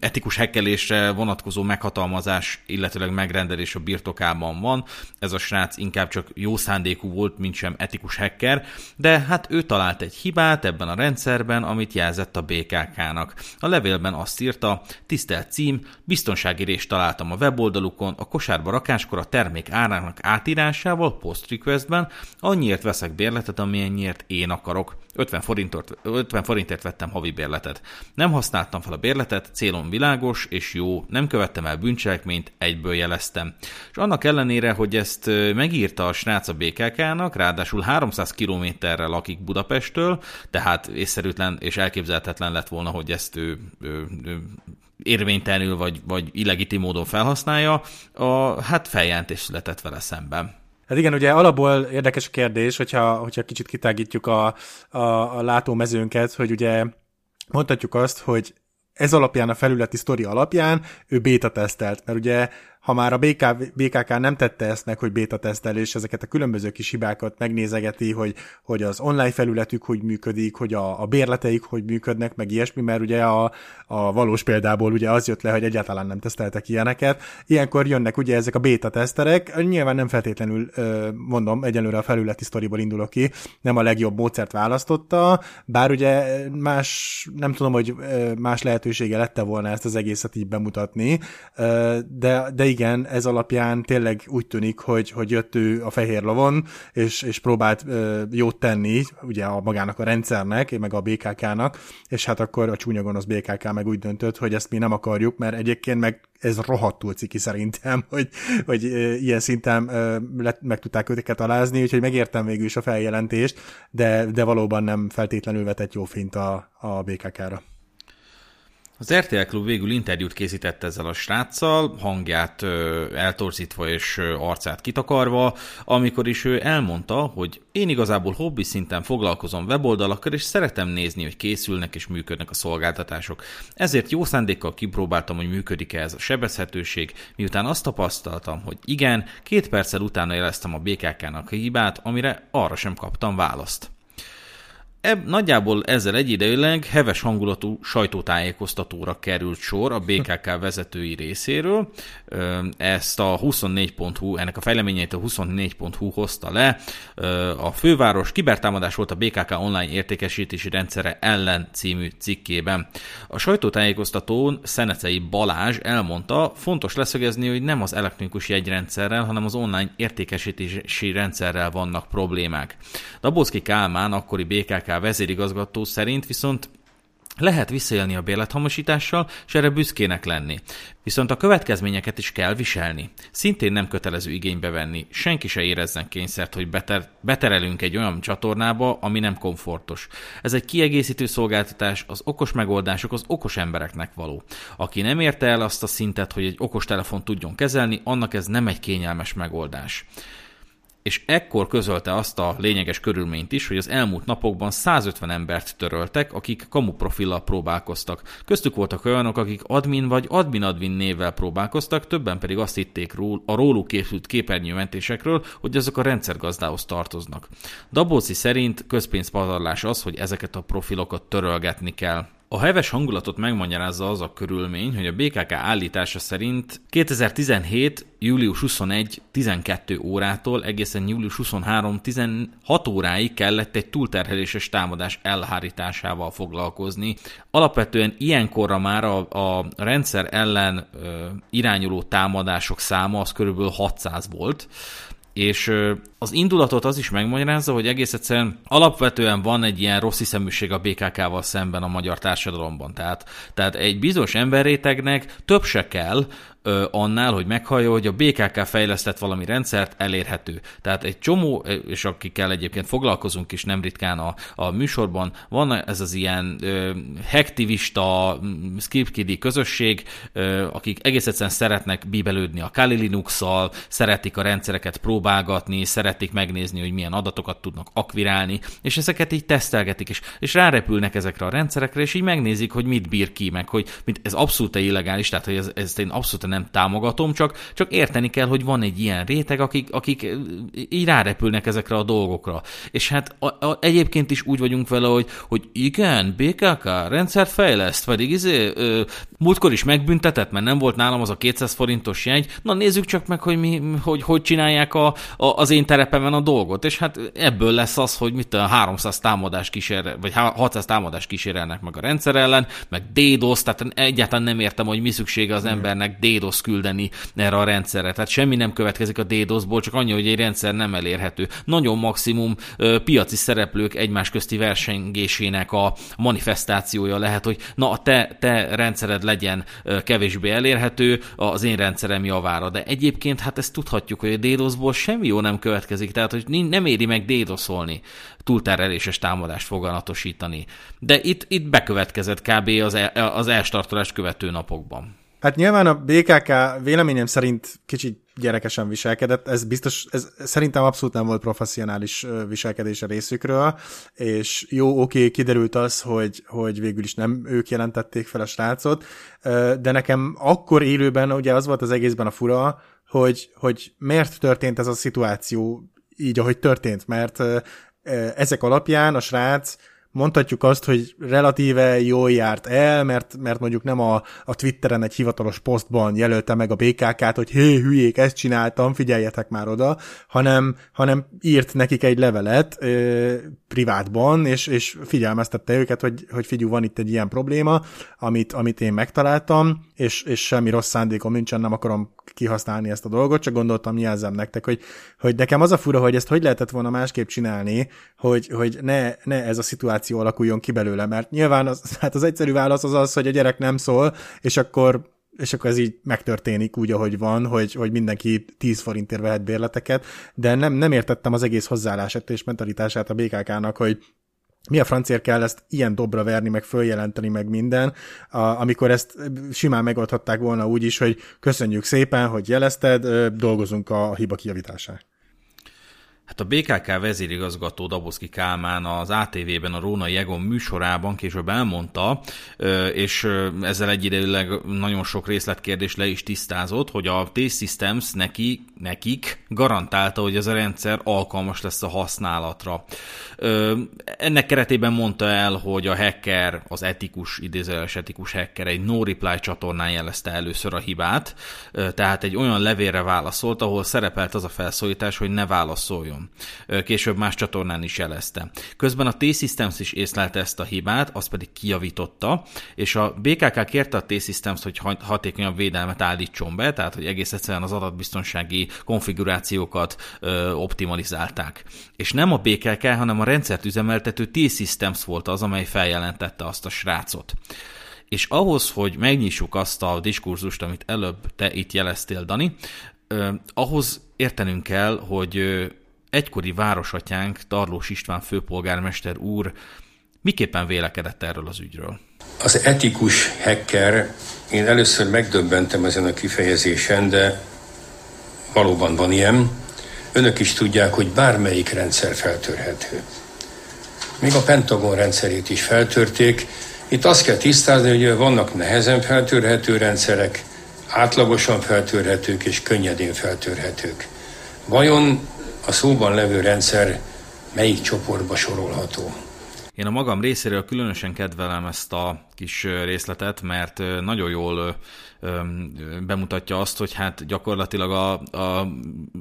etikus hackelésre vonatkozó meghatalmazás, illetőleg megrendelés a birtokában van. Ez a srác inkább csak jó szándékú volt, mint sem etikus hacker, de hát ő talált egy hibát ebben a rendszerben, amit jelzett a BKK-nak. A levélben azt írta, tisztelt cím, biztonsági részt találtam a weboldaluk oldalukon a kosárba rakáskor a termék árának átírásával post requestben annyiért veszek bérletet, amennyiért én akarok. 50 forintért, 50 forintért vettem havi bérletet. Nem használtam fel a bérletet, célom világos és jó, nem követtem el bűncselekményt, egyből jeleztem. És annak ellenére, hogy ezt megírta a srác a BKK-nak, ráadásul 300 kilométerre lakik Budapesttől, tehát észszerűtlen és elképzelhetetlen lett volna, hogy ezt ő, ő, ő érvénytelenül vagy, vagy illegitim módon felhasználja, a, hát feljelentés született vele szemben. Hát igen, ugye alapból érdekes a kérdés, hogyha, hogyha kicsit kitágítjuk a, a, a látómezőnket, hogy ugye mondhatjuk azt, hogy ez alapján, a felületi sztori alapján ő béta tesztelt, mert ugye ha már a BK, BKK nem tette ezt meg, hogy beta tesztel, és ezeket a különböző kis hibákat megnézegeti, hogy, hogy az online felületük hogy működik, hogy a, a bérleteik hogy működnek, meg ilyesmi, mert ugye a, a valós példából ugye az jött le, hogy egyáltalán nem teszteltek ilyeneket. Ilyenkor jönnek ugye ezek a beta teszterek, nyilván nem feltétlenül mondom, egyelőre a felületi sztoriból indulok ki, nem a legjobb módszert választotta, bár ugye más, nem tudom, hogy más lehetősége lette volna ezt az egészet így bemutatni, de, de igen, ez alapján tényleg úgy tűnik, hogy, hogy jött ő a fehér lovon, és, és próbált ö, jót tenni, ugye a magának a rendszernek, meg a BKK-nak, és hát akkor a csúnya gonosz BKK meg úgy döntött, hogy ezt mi nem akarjuk, mert egyébként meg ez rohadtul ciki szerintem, (laughs) hogy, hogy ilyen szinten meg tudták őket alázni, úgyhogy megértem végül is a feljelentést, de, de valóban nem feltétlenül vetett jó fint a, a BKK-ra. Az RTL Klub végül interjút készített ezzel a sráccal, hangját ö, eltorzítva és ö, arcát kitakarva, amikor is ő elmondta, hogy én igazából hobbi szinten foglalkozom weboldalakkal, és szeretem nézni, hogy készülnek és működnek a szolgáltatások. Ezért jó szándékkal kipróbáltam, hogy működik-e ez a sebezhetőség, miután azt tapasztaltam, hogy igen, két perccel utána jeleztem a BKK-nak a hibát, amire arra sem kaptam választ. Ebb, nagyjából ezzel egyidejűleg heves hangulatú sajtótájékoztatóra került sor a BKK vezetői részéről. Ezt a 24.hu, ennek a fejleményeit a 24.hu hozta le. A főváros kibertámadás volt a BKK online értékesítési rendszere ellen című cikkében. A sajtótájékoztatón Szenecei Balázs elmondta, fontos leszögezni, hogy nem az elektronikus jegyrendszerrel, hanem az online értékesítési rendszerrel vannak problémák. Dabocki Kálmán, akkori BKK vezérigazgató szerint viszont lehet visszaélni a bérlethamosítással, és erre büszkének lenni. Viszont a következményeket is kell viselni. Szintén nem kötelező igénybe venni. Senki se érezzen kényszert, hogy beter- beterelünk egy olyan csatornába, ami nem komfortos. Ez egy kiegészítő szolgáltatás, az okos megoldások az okos embereknek való. Aki nem érte el azt a szintet, hogy egy okos telefon tudjon kezelni, annak ez nem egy kényelmes megoldás és ekkor közölte azt a lényeges körülményt is, hogy az elmúlt napokban 150 embert töröltek, akik kamu profillal próbálkoztak. Köztük voltak olyanok, akik admin vagy admin-admin névvel próbálkoztak, többen pedig azt hitték ról, a róluk készült képernyőmentésekről, hogy azok a rendszergazdához tartoznak. Dabóci szerint közpénzpazarlás az, hogy ezeket a profilokat törölgetni kell. A heves hangulatot megmagyarázza az a körülmény, hogy a BKK állítása szerint 2017. július 21. 12 órától egészen július 23. 16 óráig kellett egy túlterheléses támadás elhárításával foglalkozni. Alapvetően ilyenkorra már a, a rendszer ellen ö, irányuló támadások száma az körülbelül 600 volt, És az indulatot az is megmagyarázza, hogy egész egyszerűen alapvetően van egy ilyen rossz hiszeműség a BKK-val szemben a magyar társadalomban. Tehát, tehát egy bizonyos emberrétegnek több se kell, annál, hogy meghallja, hogy a BKK fejlesztett valami rendszert elérhető. Tehát egy csomó, és akikkel egyébként foglalkozunk is nem ritkán a, a műsorban, van ez az ilyen ö, hektivista, scriptkidi közösség, ö, akik egész egyszerűen szeretnek bíbelődni a Kali Linux-szal, szeretik a rendszereket próbálgatni, szeretik megnézni, hogy milyen adatokat tudnak akvirálni, és ezeket így tesztelgetik, és, és rárepülnek ezekre a rendszerekre, és így megnézik, hogy mit bír ki, meg hogy mit, ez abszolút illegális, tehát hogy ez, ezt én abszolút nem támogatom, csak, csak érteni kell, hogy van egy ilyen réteg, akik, akik így rárepülnek ezekre a dolgokra. És hát a, a, egyébként is úgy vagyunk vele, hogy, hogy igen, BKK rendszert fejleszt, pedig izé, ö, múltkor is megbüntetett, mert nem volt nálam az a 200 forintos jegy, na nézzük csak meg, hogy mi, hogy, hogy csinálják a, a, az én terepemen a dolgot, és hát ebből lesz az, hogy mit a 300 támadás kísér, vagy 600 támadás kísérelnek meg a rendszer ellen, meg DDoS, tehát egyáltalán nem értem, hogy mi szüksége az embernek DDoS DDoS küldeni erre a rendszerre. Tehát semmi nem következik a DDoS-ból, csak annyi, hogy egy rendszer nem elérhető. Nagyon maximum ö, piaci szereplők egymás közti versengésének a manifestációja lehet, hogy na a te, te rendszered legyen ö, kevésbé elérhető, az én rendszerem javára. De egyébként hát ezt tudhatjuk, hogy a DDoS-ból semmi jó nem következik, tehát hogy nem éri meg DDoS-olni támadást foganatosítani. De itt, itt bekövetkezett kb. az, el, az elstartolást követő napokban. Hát nyilván a BKK véleményem szerint kicsit gyerekesen viselkedett, ez biztos, ez szerintem abszolút nem volt professzionális viselkedés a részükről, és jó, oké, kiderült az, hogy, hogy végül is nem ők jelentették fel a srácot, de nekem akkor élőben ugye az volt az egészben a fura, hogy, hogy miért történt ez a szituáció így, ahogy történt, mert ezek alapján a srác mondhatjuk azt, hogy relatíve jól járt el, mert, mert mondjuk nem a, a Twitteren egy hivatalos posztban jelölte meg a BKK-t, hogy hé, hülyék, ezt csináltam, figyeljetek már oda, hanem, hanem írt nekik egy levelet ö, privátban, és, és figyelmeztette őket, hogy, hogy figyelj, van itt egy ilyen probléma, amit, amit én megtaláltam, és, és semmi rossz szándékom nincsen, nem akarom kihasználni ezt a dolgot, csak gondoltam, jelzem nektek, hogy, hogy nekem az a fura, hogy ezt hogy lehetett volna másképp csinálni, hogy, hogy ne, ne ez a szituáció alakuljon ki belőle, mert nyilván az, (laughs) hát az egyszerű válasz az az, hogy a gyerek nem szól, és akkor és akkor ez így megtörténik úgy, ahogy van, hogy, hogy mindenki 10 forintért vehet bérleteket, de nem, nem értettem az egész hozzáállását és mentalitását a BKK-nak, hogy mi a francért kell ezt ilyen dobra verni, meg följelenteni, meg minden, a, amikor ezt simán megoldhatták volna úgy is, hogy köszönjük szépen, hogy jelezted, dolgozunk a hiba kijavításán. Hát a BKK vezérigazgató Daboszki Kálmán az ATV-ben a Róna Jegon műsorában később elmondta, és ezzel egyidejűleg nagyon sok részletkérdés le is tisztázott, hogy a T-Systems neki, nekik garantálta, hogy ez a rendszer alkalmas lesz a használatra. Ennek keretében mondta el, hogy a hacker, az etikus, idézőjeles etikus hacker egy no-reply csatornán jelezte először a hibát, tehát egy olyan levélre válaszolt, ahol szerepelt az a felszólítás, hogy ne válaszoljon maradjon. Később más csatornán is jelezte. Közben a T-Systems is észlelte ezt a hibát, azt pedig kijavította, és a BKK kérte a T-Systems, hogy hatékonyabb védelmet állítson be, tehát hogy egész egyszerűen az adatbiztonsági konfigurációkat ö, optimalizálták. És nem a BKK, hanem a rendszert üzemeltető T-Systems volt az, amely feljelentette azt a srácot. És ahhoz, hogy megnyissuk azt a diskurzust, amit előbb te itt jeleztél, Dani, eh, ahhoz értenünk kell, hogy egykori városatyánk, Tarlós István főpolgármester úr miképpen vélekedett erről az ügyről? Az etikus hacker, én először megdöbbentem ezen a kifejezésen, de valóban van ilyen. Önök is tudják, hogy bármelyik rendszer feltörhető. Még a Pentagon rendszerét is feltörték. Itt azt kell tisztázni, hogy vannak nehezen feltörhető rendszerek, átlagosan feltörhetők és könnyedén feltörhetők. Vajon a szóban levő rendszer melyik csoportba sorolható? Én a magam részéről különösen kedvelem ezt a kis részletet, mert nagyon jól bemutatja azt, hogy hát gyakorlatilag a, a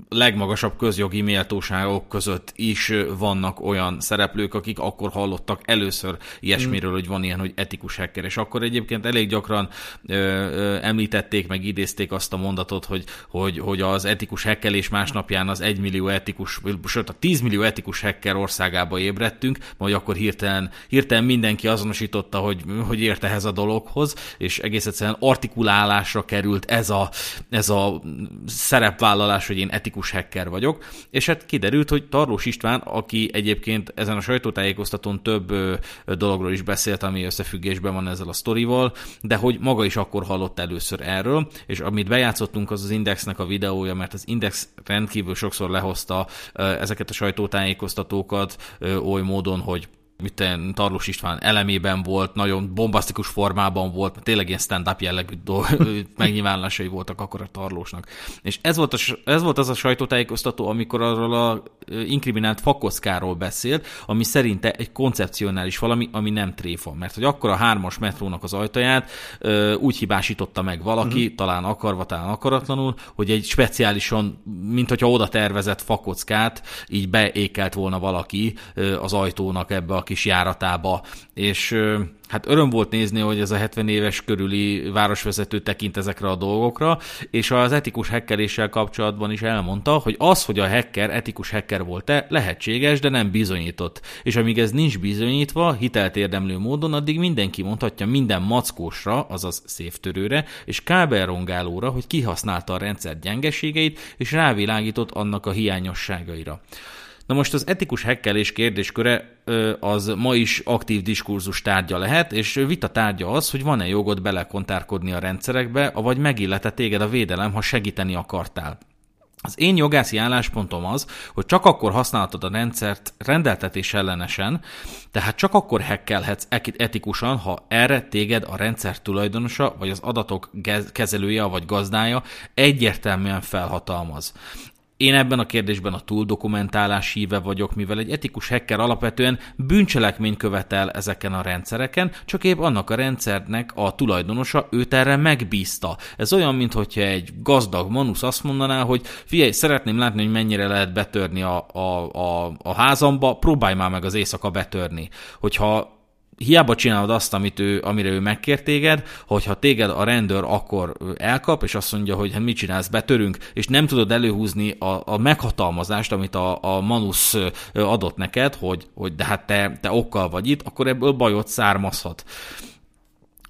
legmagasabb közjogi méltóságok között is vannak olyan szereplők, akik akkor hallottak először ilyesmiről, mm. hogy van ilyen, hogy etikus hacker, és akkor egyébként elég gyakran ö, ö, említették, meg idézték azt a mondatot, hogy, hogy, hogy az etikus hekkelés másnapján az 1 millió etikus, sőt a 10 millió etikus hacker országába ébredtünk, majd akkor hirtelen, hirtelen mindenki azonosította, hogy, hogy ért ehhez a dologhoz, és egész egyszerűen artikulálásra került ez a, ez a szerepvállalás, hogy én etikus hacker vagyok, és hát kiderült, hogy Tarlós István, aki egyébként ezen a sajtótájékoztatón több dologról is beszélt, ami összefüggésben van ezzel a sztorival, de hogy maga is akkor hallott először erről, és amit bejátszottunk, az az Indexnek a videója, mert az Index rendkívül sokszor lehozta ezeket a sajtótájékoztatókat oly módon, hogy mit Tarlós István elemében volt, nagyon bombasztikus formában volt, tényleg ilyen stand-up jellegű (laughs) megnyilvánulásai voltak akkor a Tarlósnak. És ez volt, a, ez volt az a sajtótájékoztató, amikor arról a inkriminált fakockáról beszélt, ami szerinte egy koncepcionális valami, ami nem tréfa. Mert hogy akkor a hármas metrónak az ajtaját úgy hibásította meg valaki, uh-huh. talán akarva, talán akaratlanul, hogy egy speciálisan, mint hogyha oda tervezett fakockát így beékelt volna valaki az ajtónak ebbe a kis járatába, és hát öröm volt nézni, hogy ez a 70 éves körüli városvezető tekint ezekre a dolgokra, és az etikus hekkeléssel kapcsolatban is elmondta, hogy az, hogy a hacker etikus hacker volt-e, lehetséges, de nem bizonyított. És amíg ez nincs bizonyítva, hitelt érdemlő módon, addig mindenki mondhatja minden mackósra, azaz széftörőre, és kábelrongálóra, hogy kihasználta a rendszer gyengeségeit, és rávilágított annak a hiányosságaira. Na most az etikus hekkelés kérdésköre az ma is aktív diskurzus tárgya lehet, és vita tárgya az, hogy van-e jogod belekontárkodni a rendszerekbe, vagy megillete téged a védelem, ha segíteni akartál. Az én jogászi álláspontom az, hogy csak akkor használhatod a rendszert rendeltetés ellenesen, tehát csak akkor hekkelhetsz etikusan, ha erre téged a rendszer tulajdonosa, vagy az adatok kezelője, vagy gazdája egyértelműen felhatalmaz. Én ebben a kérdésben a túldokumentálás híve vagyok, mivel egy etikus hacker alapvetően bűncselekményt követel ezeken a rendszereken, csak épp annak a rendszernek a tulajdonosa őt erre megbízta. Ez olyan, mintha egy gazdag manusz azt mondaná, hogy figyelj, szeretném látni, hogy mennyire lehet betörni a, a, a, a házamba, próbálj már meg az éjszaka betörni. Hogyha hiába csinálod azt, amit ő, amire ő megkért téged, hogyha téged a rendőr akkor elkap, és azt mondja, hogy hát mit csinálsz, betörünk, és nem tudod előhúzni a, a meghatalmazást, amit a, a Manus adott neked, hogy, hogy de hát te, te okkal vagy itt, akkor ebből bajot származhat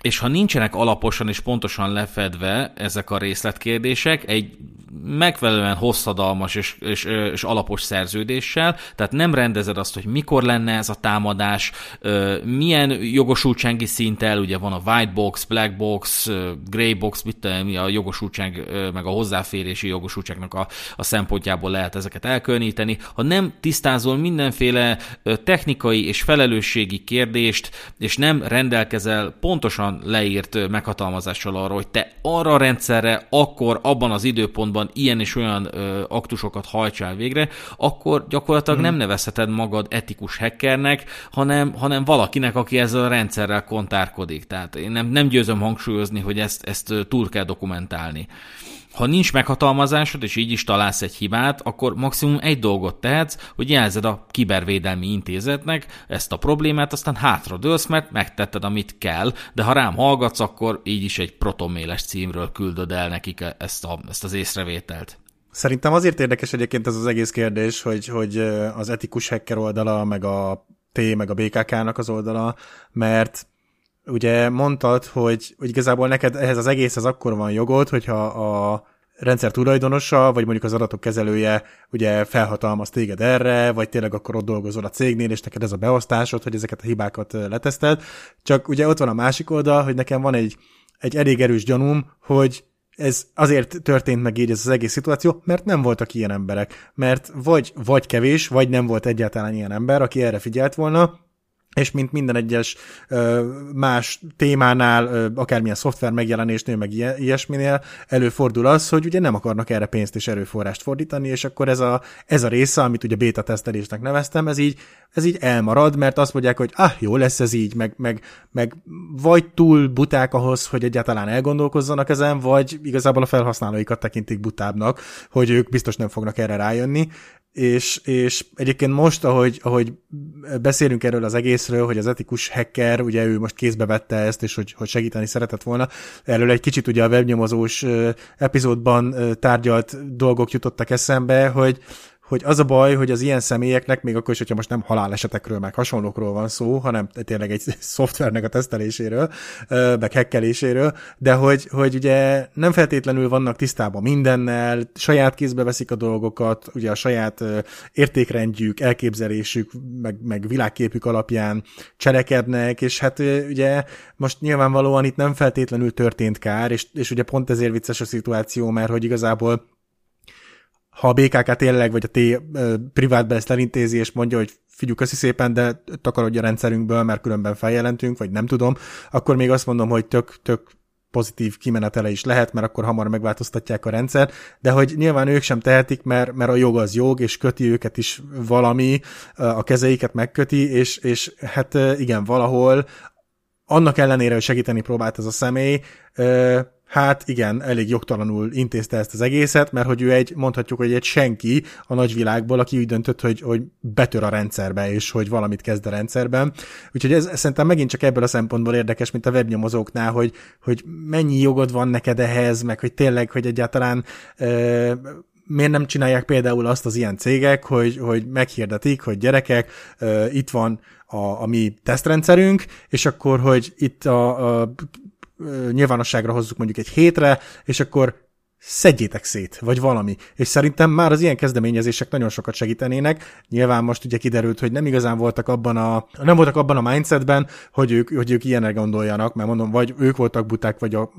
és ha nincsenek alaposan és pontosan lefedve ezek a részletkérdések, egy megfelelően hosszadalmas és, és, és alapos szerződéssel, tehát nem rendezed azt, hogy mikor lenne ez a támadás, milyen jogosultsági szinttel, ugye van a white box, black box, grey box, mit mi a jogosultság, meg a hozzáférési jogosultságnak a, a szempontjából lehet ezeket elkülöníteni. Ha nem tisztázol mindenféle technikai és felelősségi kérdést, és nem rendelkezel pontosan leírt meghatalmazással arra, hogy te arra a rendszerre, akkor abban az időpontban ilyen és olyan ö, aktusokat hajtsál végre, akkor gyakorlatilag hmm. nem nevezheted magad etikus hackernek, hanem, hanem valakinek, aki ezzel a rendszerrel kontárkodik. Tehát én nem, nem győzöm hangsúlyozni, hogy ezt, ezt túl kell dokumentálni. Ha nincs meghatalmazásod, és így is találsz egy hibát, akkor maximum egy dolgot tehetsz, hogy jelzed a kibervédelmi intézetnek ezt a problémát, aztán hátra dőlsz, mert megtetted, amit kell, de ha rám hallgatsz, akkor így is egy protoméles címről küldöd el nekik ezt, a, ezt az észrevételt. Szerintem azért érdekes egyébként ez az egész kérdés, hogy, hogy az etikus hacker oldala, meg a T, meg a BKK-nak az oldala, mert ugye mondtad, hogy, hogy igazából neked ehhez az egészhez akkor van jogod, hogyha a rendszer tulajdonosa, vagy mondjuk az adatok kezelője ugye felhatalmaz téged erre, vagy tényleg akkor ott dolgozol a cégnél, és neked ez a beosztásod, hogy ezeket a hibákat leteszted. Csak ugye ott van a másik oldal, hogy nekem van egy, egy elég erős gyanúm, hogy ez azért történt meg így ez az egész szituáció, mert nem voltak ilyen emberek. Mert vagy, vagy kevés, vagy nem volt egyáltalán ilyen ember, aki erre figyelt volna, és mint minden egyes más témánál, akármilyen szoftver megjelenésnél, meg ilyesminél előfordul az, hogy ugye nem akarnak erre pénzt és erőforrást fordítani, és akkor ez a, ez a része, amit ugye beta tesztelésnek neveztem, ez így, ez így elmarad, mert azt mondják, hogy ah, jó lesz ez így, meg, meg, meg vagy túl buták ahhoz, hogy egyáltalán elgondolkozzanak ezen, vagy igazából a felhasználóikat tekintik butábbnak, hogy ők biztos nem fognak erre rájönni, és, és egyébként most, ahogy, ahogy beszélünk erről az egészről, hogy az etikus hacker, ugye ő most kézbe vette ezt, és hogy, hogy segíteni szeretett volna, erről egy kicsit ugye a webnyomozós epizódban tárgyalt dolgok jutottak eszembe, hogy, hogy az a baj, hogy az ilyen személyeknek, még akkor is, hogyha most nem halálesetekről, meg hasonlókról van szó, hanem tényleg egy (laughs) szoftvernek a teszteléséről, meg hekkeléséről, de hogy, hogy ugye nem feltétlenül vannak tisztában mindennel, saját kézbe veszik a dolgokat, ugye a saját értékrendjük, elképzelésük, meg, meg világképük alapján cselekednek, és hát ugye most nyilvánvalóan itt nem feltétlenül történt kár, és, és ugye pont ezért vicces a szituáció, mert hogy igazából ha a BKK tényleg, vagy a T privátbe ezt elintézi, és mondja, hogy figyelj, köszi szépen, de takarodj a rendszerünkből, mert különben feljelentünk, vagy nem tudom, akkor még azt mondom, hogy tök, tök pozitív kimenetele is lehet, mert akkor hamar megváltoztatják a rendszert, de hogy nyilván ők sem tehetik, mert, mert a jog az jog, és köti őket is valami, a kezeiket megköti, és, és hát igen, valahol annak ellenére, hogy segíteni próbált ez a személy, hát igen, elég jogtalanul intézte ezt az egészet, mert hogy ő egy, mondhatjuk, hogy egy senki a nagyvilágból, aki úgy döntött, hogy, hogy betör a rendszerbe, és hogy valamit kezd a rendszerben. Úgyhogy ez szerintem megint csak ebből a szempontból érdekes, mint a webnyomozóknál, hogy, hogy mennyi jogod van neked ehhez, meg hogy tényleg, hogy egyáltalán ö, miért nem csinálják például azt az ilyen cégek, hogy, hogy meghirdetik, hogy gyerekek, uh, itt van a, a mi tesztrendszerünk, és akkor, hogy itt a, a nyilvánosságra hozzuk mondjuk egy hétre, és akkor szedjétek szét, vagy valami. És szerintem már az ilyen kezdeményezések nagyon sokat segítenének. Nyilván most ugye kiderült, hogy nem igazán voltak abban a, nem voltak abban a mindsetben, hogy ők, hogy ők ilyenre gondoljanak, mert mondom, vagy ők voltak buták, vagy a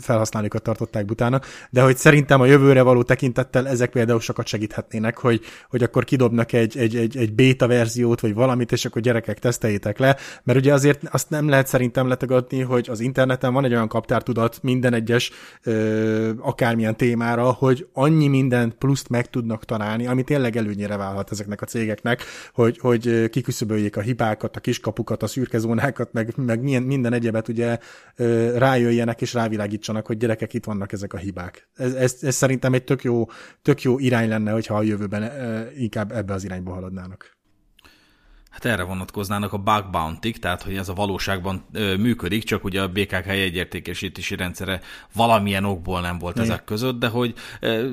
felhasználókat tartották butának, de hogy szerintem a jövőre való tekintettel ezek például sokat segíthetnének, hogy, hogy akkor kidobnak egy, egy, egy, egy beta verziót, vagy valamit, és akkor gyerekek teszteljétek le, mert ugye azért azt nem lehet szerintem letegadni, hogy az interneten van egy olyan kaptártudat minden egyes ö, akármi bármilyen témára, hogy annyi mindent pluszt meg tudnak találni, ami tényleg előnyére válhat ezeknek a cégeknek, hogy, hogy kiküszöböljék a hibákat, a kiskapukat, a szürkezónákat, meg, meg milyen, minden egyebet ugye rájöjjenek és rávilágítsanak, hogy gyerekek, itt vannak ezek a hibák. Ez, ez, ez szerintem egy tök jó, tök jó irány lenne, hogyha a jövőben inkább ebbe az irányba haladnának. Hát erre vonatkoznának a bug bounty tehát hogy ez a valóságban ö, működik, csak ugye a BKK jegyértékesítési rendszere valamilyen okból nem volt Igen. ezek között, de hogy ö,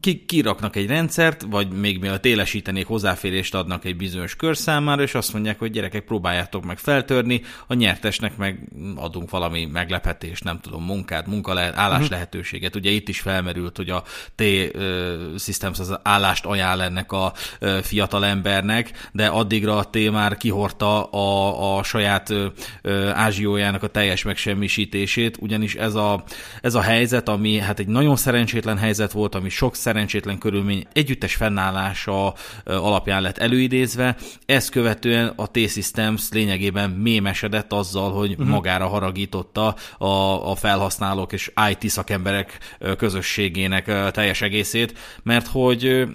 ki, kiraknak egy rendszert, vagy még mielőtt élesítenék, hozzáférést adnak egy bizonyos kör számára, és azt mondják, hogy gyerekek, próbáljátok meg feltörni, a nyertesnek meg adunk valami meglepetést, nem tudom, munkát, munka lehet, állás uh-huh. lehetőséget. Ugye itt is felmerült, hogy a T-Systems az állást ajánl ennek a fiatal embernek, de addigra a T már kihorta a, a saját ö, ö, ázsiójának a teljes megsemmisítését, ugyanis ez a, ez a helyzet, ami hát egy nagyon szerencsétlen helyzet volt, ami sok szerencsétlen körülmény együttes fennállása ö, alapján lett előidézve, ezt követően a T-Systems lényegében mémesedett azzal, hogy uh-huh. magára haragította a, a felhasználók és IT szakemberek közösségének teljes egészét, mert hogy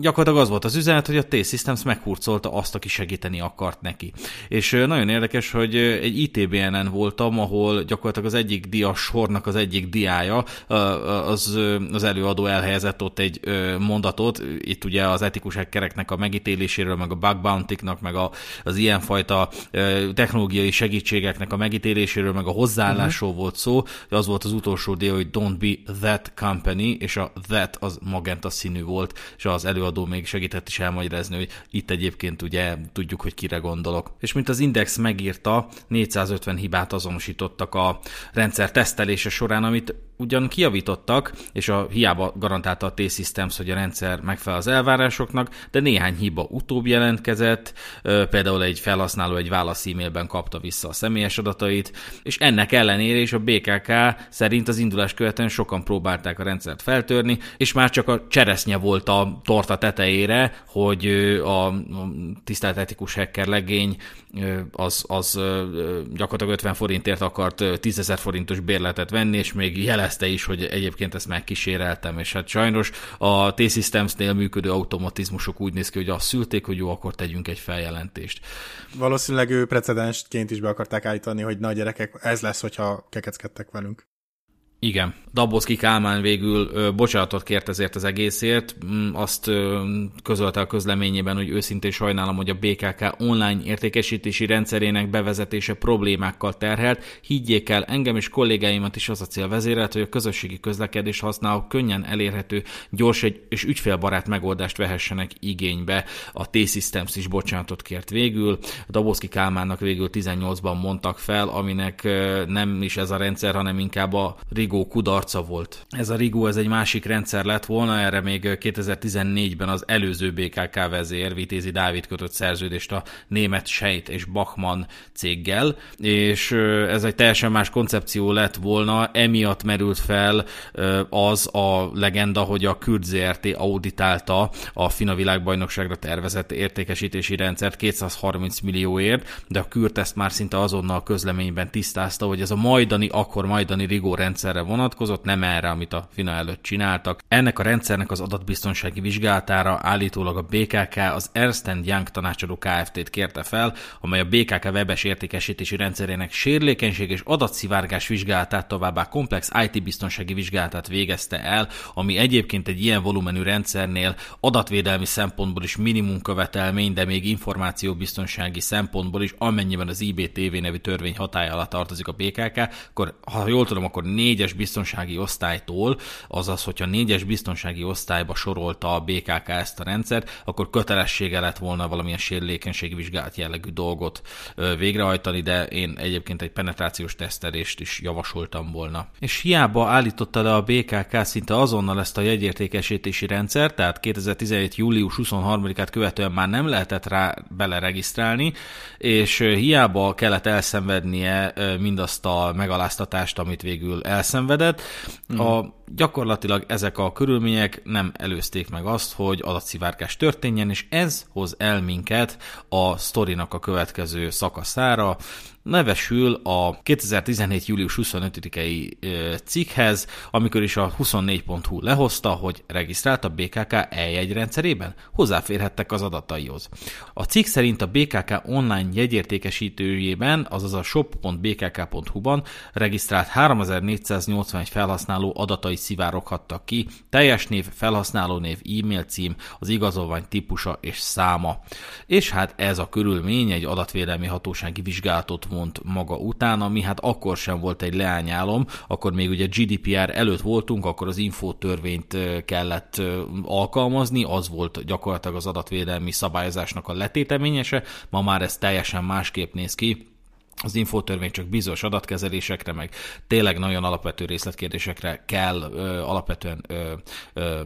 gyakorlatilag az volt az üzenet, hogy a T-Systems meghurcolta azt, aki segíteni segíteni akart neki. És nagyon érdekes, hogy egy ITBN-en voltam, ahol gyakorlatilag az egyik dia sornak az egyik diája, az, az előadó elhelyezett ott egy mondatot, itt ugye az etikus hackereknek a megítéléséről, meg a bug bounty-nak, meg a, az ilyenfajta technológiai segítségeknek a megítéléséről, meg a hozzáállásról uh-huh. volt szó, az volt az utolsó dia, hogy don't be that company, és a that az magenta színű volt, és az előadó még segített is elmagyarázni, hogy itt egyébként ugye tudjuk, hogy kire gondolok. És mint az Index megírta, 450 hibát azonosítottak a rendszer tesztelése során, amit ugyan kiavítottak, és a hiába garantálta a T-Systems, hogy a rendszer megfelel az elvárásoknak, de néhány hiba utóbb jelentkezett, például egy felhasználó egy válasz e-mailben kapta vissza a személyes adatait, és ennek ellenére is a BKK szerint az indulás követően sokan próbálták a rendszert feltörni, és már csak a cseresznye volt a torta tetejére, hogy a tisztelt etikus hacker legény az, az gyakorlatilag 50 forintért akart 10 ezer forintos bérletet venni, és még jelezte is, hogy egyébként ezt megkíséreltem, és hát sajnos a T-Systems-nél működő automatizmusok úgy néz ki, hogy azt szülték, hogy jó, akkor tegyünk egy feljelentést. Valószínűleg ő precedensként is be akarták állítani, hogy nagy gyerekek, ez lesz, hogyha kekeckedtek velünk. Igen. Daboszki Kálmán végül ö, bocsánatot kért ezért az egészért. Mm, azt ö, közölte a közleményében, hogy őszintén sajnálom, hogy a BKK online értékesítési rendszerének bevezetése problémákkal terhelt. Higgyék el, engem és kollégáimat is az a cél vezérelt, hogy a közösségi közlekedés használók könnyen elérhető, gyors és ügyfélbarát megoldást vehessenek igénybe. A T-Systems is bocsánatot kért végül. A Daboszki Kálmánnak végül 18-ban mondtak fel, aminek nem is ez a rendszer, hanem inkább a Rigó kudarca volt. Ez a Rigó, ez egy másik rendszer lett volna, erre még 2014-ben az előző BKK vezér, Vitézi Dávid kötött szerződést a német Seit és Bachmann céggel, és ez egy teljesen más koncepció lett volna, emiatt merült fel az a legenda, hogy a Kürt ZRT auditálta a FINA világbajnokságra tervezett értékesítési rendszert 230 millióért, de a Kürt ezt már szinte azonnal közleményben tisztázta, hogy ez a majdani, akkor majdani Rigó rendszer rendszerre vonatkozott, nem erre, amit a FINA előtt csináltak. Ennek a rendszernek az adatbiztonsági vizsgálatára állítólag a BKK az Ernst Young tanácsadó Kft-t kérte fel, amely a BKK webes értékesítési rendszerének sérülékenység és adatszivárgás vizsgálatát, továbbá komplex IT biztonsági vizsgálatát végezte el, ami egyébként egy ilyen volumenű rendszernél adatvédelmi szempontból is minimum követelmény, de még információbiztonsági szempontból is, amennyiben az IBTV nevű törvény hatája alatt tartozik a BKK, akkor ha jól tudom, akkor négyes négyes biztonsági osztálytól, azaz, hogyha négyes biztonsági osztályba sorolta a BKK ezt a rendszert, akkor kötelessége lett volna valamilyen sérülékenységi vizsgálat jellegű dolgot végrehajtani, de én egyébként egy penetrációs tesztelést is javasoltam volna. És hiába állította le a BKK szinte azonnal ezt a jegyértékesítési rendszert, tehát 2017. július 23-át követően már nem lehetett rá beleregisztrálni, és hiába kellett elszenvednie mindazt a megaláztatást, amit végül elszenvedett, elszenvedett. Mm. A, gyakorlatilag ezek a körülmények nem előzték meg azt, hogy adatszivárgás történjen, és ez hoz el minket a sztorinak a következő szakaszára, nevesül a 2017. július 25-i cikkhez, amikor is a 24.hu lehozta, hogy regisztrált a BKK e rendszerében hozzáférhettek az adataihoz. A cikk szerint a BKK online jegyértékesítőjében, azaz a shop.bkk.hu-ban regisztrált 3481 felhasználó adatai szivároghattak ki, teljes név, felhasználónév, e-mail cím, az igazolvány típusa és száma. És hát ez a körülmény egy adatvédelmi hatósági vizsgálatot mond maga után, ami hát akkor sem volt egy leányálom, akkor még ugye GDPR előtt voltunk, akkor az infótörvényt kellett alkalmazni, az volt gyakorlatilag az adatvédelmi szabályozásnak a letéteményese, ma már ez teljesen másképp néz ki, az infótörvény csak bizonyos adatkezelésekre, meg tényleg nagyon alapvető részletkérdésekre kell ö, alapvetően ö, ö,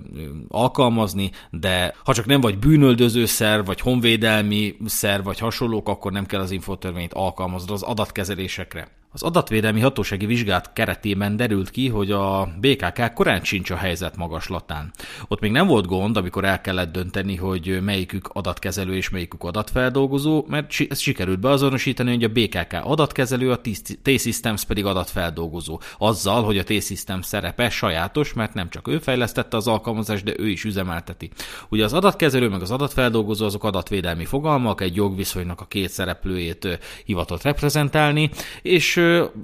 alkalmazni, de ha csak nem vagy bűnöldöző szerv, vagy honvédelmi szerv, vagy hasonlók, akkor nem kell az infótörvényt alkalmazni az adatkezelésekre. Az adatvédelmi hatósági vizsgát keretében derült ki, hogy a BKK korán sincs a helyzet magaslatán. Ott még nem volt gond, amikor el kellett dönteni, hogy melyikük adatkezelő és melyikük adatfeldolgozó, mert ezt sikerült beazonosítani, hogy a BKK adatkezelő, a T-Systems pedig adatfeldolgozó. Azzal, hogy a T-Systems szerepe sajátos, mert nem csak ő fejlesztette az alkalmazást, de ő is üzemelteti. Ugye az adatkezelő meg az adatfeldolgozó azok adatvédelmi fogalmak, egy jogviszonynak a két szereplőjét hivatott reprezentálni, és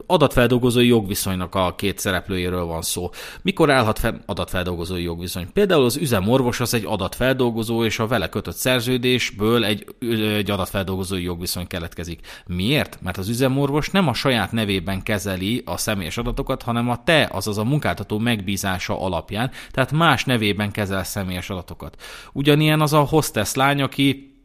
adatfeldolgozói jogviszonynak a két szereplőjéről van szó. Mikor állhat fenn adatfeldolgozói jogviszony? Például az üzemorvos az egy adatfeldolgozó, és a vele kötött szerződésből egy, egy adatfeldolgozói jogviszony keletkezik. Miért? Mert az üzemorvos nem a saját nevében kezeli a személyes adatokat, hanem a te, azaz a munkáltató megbízása alapján, tehát más nevében kezel személyes adatokat. Ugyanilyen az a hostess lány, aki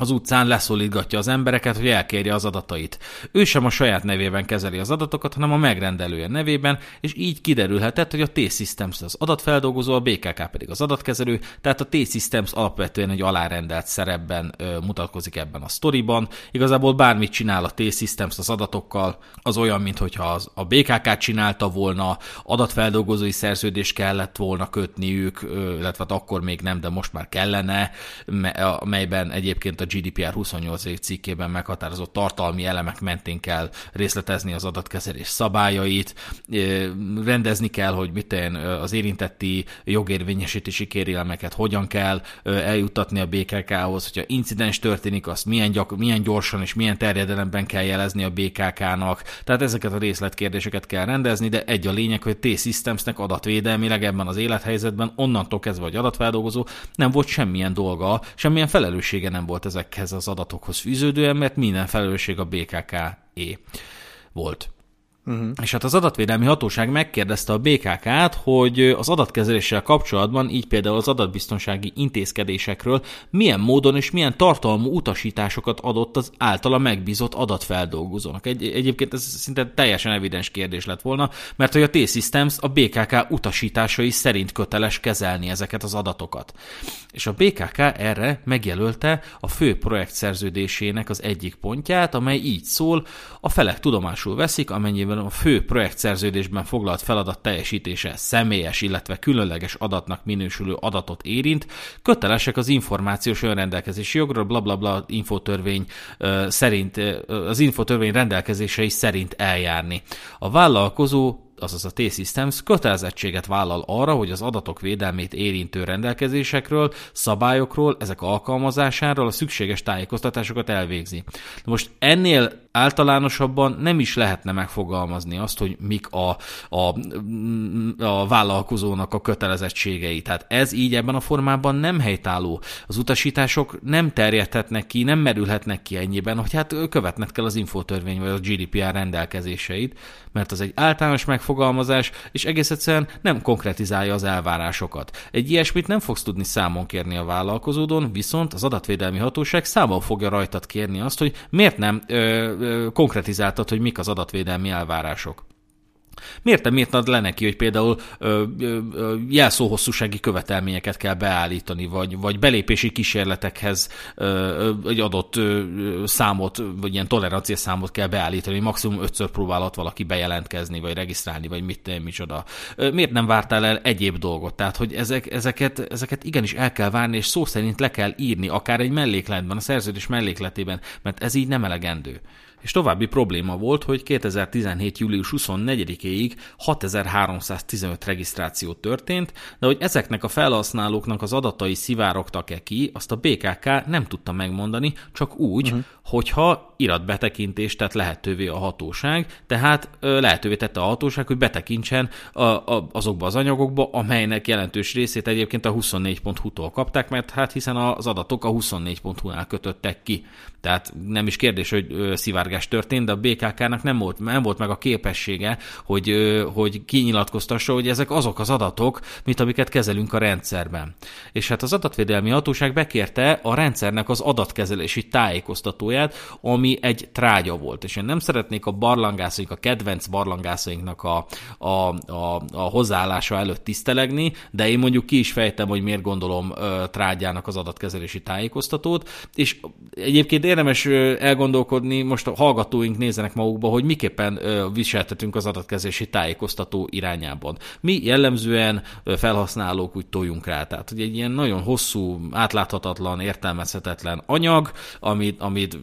az utcán leszólítgatja az embereket, hogy elkérje az adatait. Ő sem a saját nevében kezeli az adatokat, hanem a megrendelője nevében, és így kiderülhetett, hogy a T-Systems az adatfeldolgozó, a BKK pedig az adatkezelő, tehát a T-Systems alapvetően egy alárendelt szerepben ö, mutatkozik ebben a sztoriban. Igazából bármit csinál a T-Systems az adatokkal, az olyan, mintha az, a BKK csinálta volna, adatfeldolgozói szerződést kellett volna kötniük, ö, illetve hát akkor még nem, de most már kellene, melyben egyébként a GDPR 28. cikkében meghatározott tartalmi elemek mentén kell részletezni az adatkezelés szabályait, rendezni kell, hogy mit én, az érintetti jogérvényesítési kérelmeket hogyan kell eljuttatni a BKK-hoz, hogyha incidens történik, azt milyen, gyak, milyen gyorsan és milyen terjedelemben kell jelezni a BKK-nak, tehát ezeket a részletkérdéseket kell rendezni, de egy a lényeg, hogy T-Systemsnek adatvédelmileg ebben az élethelyzetben onnantól kezdve, hogy adatfeldolgozó nem volt semmilyen dolga, semmilyen felelőssége nem volt ezek ezekhez az adatokhoz fűződően, mert minden felelősség a BKK-é volt. Uh-huh. És hát az adatvédelmi hatóság megkérdezte a BKK-t, hogy az adatkezeléssel kapcsolatban, így például az adatbiztonsági intézkedésekről milyen módon és milyen tartalmú utasításokat adott az általa megbízott adatfeldolgozónak. Egy, egyébként ez szinte teljesen evidens kérdés lett volna, mert hogy a T-Systems a BKK utasításai szerint köteles kezelni ezeket az adatokat. És a BKK erre megjelölte a fő projekt szerződésének az egyik pontját, amely így szól, a felek tudomásul veszik, amennyiben a fő projektszerződésben foglalt feladat teljesítése személyes, illetve különleges adatnak minősülő adatot érint, kötelesek az információs önrendelkezési jogról, blablabla bla, bla, infotörvény szerint, az infotörvény rendelkezései szerint eljárni. A vállalkozó azaz a T-Systems kötelezettséget vállal arra, hogy az adatok védelmét érintő rendelkezésekről, szabályokról, ezek alkalmazásáról a szükséges tájékoztatásokat elvégzi. Most ennél általánosabban nem is lehetne megfogalmazni azt, hogy mik a, a, a vállalkozónak a kötelezettségei. Tehát ez így ebben a formában nem helytálló. Az utasítások nem terjedhetnek ki, nem merülhetnek ki ennyiben, hogy hát követnek kell az infotörvény vagy a GDPR rendelkezéseit, mert az egy általános megfogalmazás, és egész egyszerűen nem konkretizálja az elvárásokat. Egy ilyesmit nem fogsz tudni számon kérni a vállalkozódon, viszont az adatvédelmi hatóság számon fogja rajtad kérni azt, hogy miért nem ö, konkretizáltad, hogy mik az adatvédelmi elvárások. Miért nem írtad le neki, hogy például ö, ö, ö, jelszóhosszúsági követelményeket kell beállítani, vagy, vagy belépési kísérletekhez ö, egy adott ö, számot, vagy ilyen tolerancia számot kell beállítani, maximum ötször próbálhat valaki bejelentkezni, vagy regisztrálni, vagy mit nem micsoda. Miért nem vártál el egyéb dolgot? Tehát, hogy ezek, ezeket, ezeket igenis el kell várni, és szó szerint le kell írni, akár egy mellékletben, a szerződés mellékletében, mert ez így nem elegendő. És további probléma volt, hogy 2017. július 24-éig 6315 regisztráció történt, de hogy ezeknek a felhasználóknak az adatai szivárogtak-e ki, azt a BKK nem tudta megmondani, csak úgy, uh-huh. hogyha iratbetekintést tett lehetővé a hatóság, tehát lehetővé tette a hatóság, hogy betekintsen a, a, azokba az anyagokba, amelynek jelentős részét egyébként a 24.hu-tól kapták, mert hát hiszen az adatok a 24.hu-nál kötöttek ki. Tehát nem is kérdés, hogy szivárgás történt, de a BKK-nak nem volt, nem volt meg a képessége, hogy, hogy kinyilatkoztassa, hogy ezek azok az adatok, mint amiket kezelünk a rendszerben. És hát az adatvédelmi hatóság bekérte a rendszernek az adatkezelési tájékoztatóját, ami egy trágya volt. És én nem szeretnék a barlangászaink, a kedvenc barlangászainknak a, a, a, a hozzáállása előtt tisztelegni, de én mondjuk ki is fejtem, hogy miért gondolom trágyának az adatkezelési tájékoztatót, és egyébként érdemes elgondolkodni, most hallgatóink nézzenek magukba, hogy miképpen viseltetünk az adatkezési tájékoztató irányában. Mi jellemzően felhasználók úgy toljunk rá. Tehát, hogy egy ilyen nagyon hosszú, átláthatatlan, értelmezhetetlen anyag, amit, amit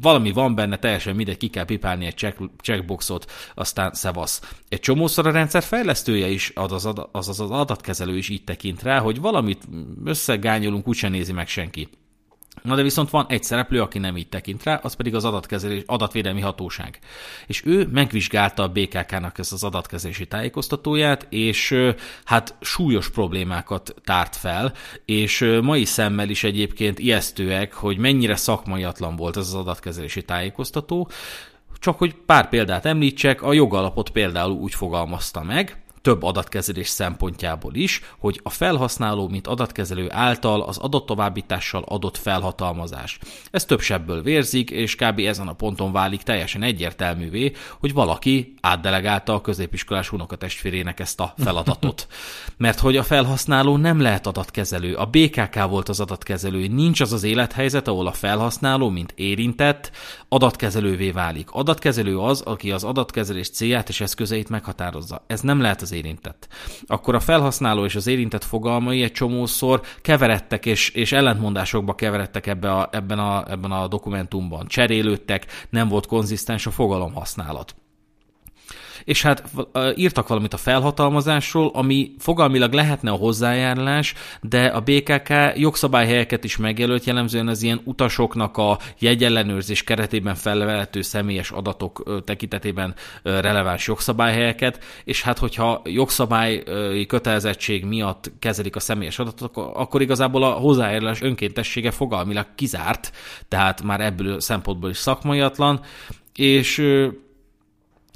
valami van benne, teljesen mindegy, ki kell pipálni egy check, checkboxot, aztán szevasz. Egy csomószor a rendszer fejlesztője is, az az, az, adatkezelő is így tekint rá, hogy valamit összegányolunk, úgyse nézi meg senki. Na de viszont van egy szereplő, aki nem így tekint rá, az pedig az adatkezelés, adatvédelmi hatóság. És ő megvizsgálta a BKK-nak ezt az adatkezelési tájékoztatóját, és hát súlyos problémákat tárt fel, és mai szemmel is egyébként ijesztőek, hogy mennyire szakmaiatlan volt ez az adatkezelési tájékoztató, csak hogy pár példát említsek, a jogalapot például úgy fogalmazta meg, több adatkezelés szempontjából is, hogy a felhasználó, mint adatkezelő által az adattovábbítással adott felhatalmazás. Ez több sebből vérzik, és kb. ezen a ponton válik teljesen egyértelművé, hogy valaki átdelegálta a középiskolás unokatestvérének ezt a feladatot. (laughs) Mert hogy a felhasználó nem lehet adatkezelő, a BKK volt az adatkezelő, nincs az az élethelyzet, ahol a felhasználó, mint érintett, adatkezelővé válik. Adatkezelő az, aki az adatkezelés célját és eszközeit meghatározza. Ez nem lehet az érintett. Akkor a felhasználó és az érintett fogalmai egy csomószor keveredtek és, és ellentmondásokba keveredtek ebbe a, ebben, a, ebben a dokumentumban. Cserélődtek, nem volt konzisztens a fogalomhasználat és hát írtak valamit a felhatalmazásról, ami fogalmilag lehetne a hozzájárulás, de a BKK jogszabályhelyeket is megjelölt, jellemzően az ilyen utasoknak a jegyellenőrzés keretében felvehető személyes adatok tekintetében releváns jogszabályhelyeket, és hát hogyha jogszabályi kötelezettség miatt kezelik a személyes adatot, akkor igazából a hozzájárulás önkéntessége fogalmilag kizárt, tehát már ebből szempontból is szakmaiatlan, és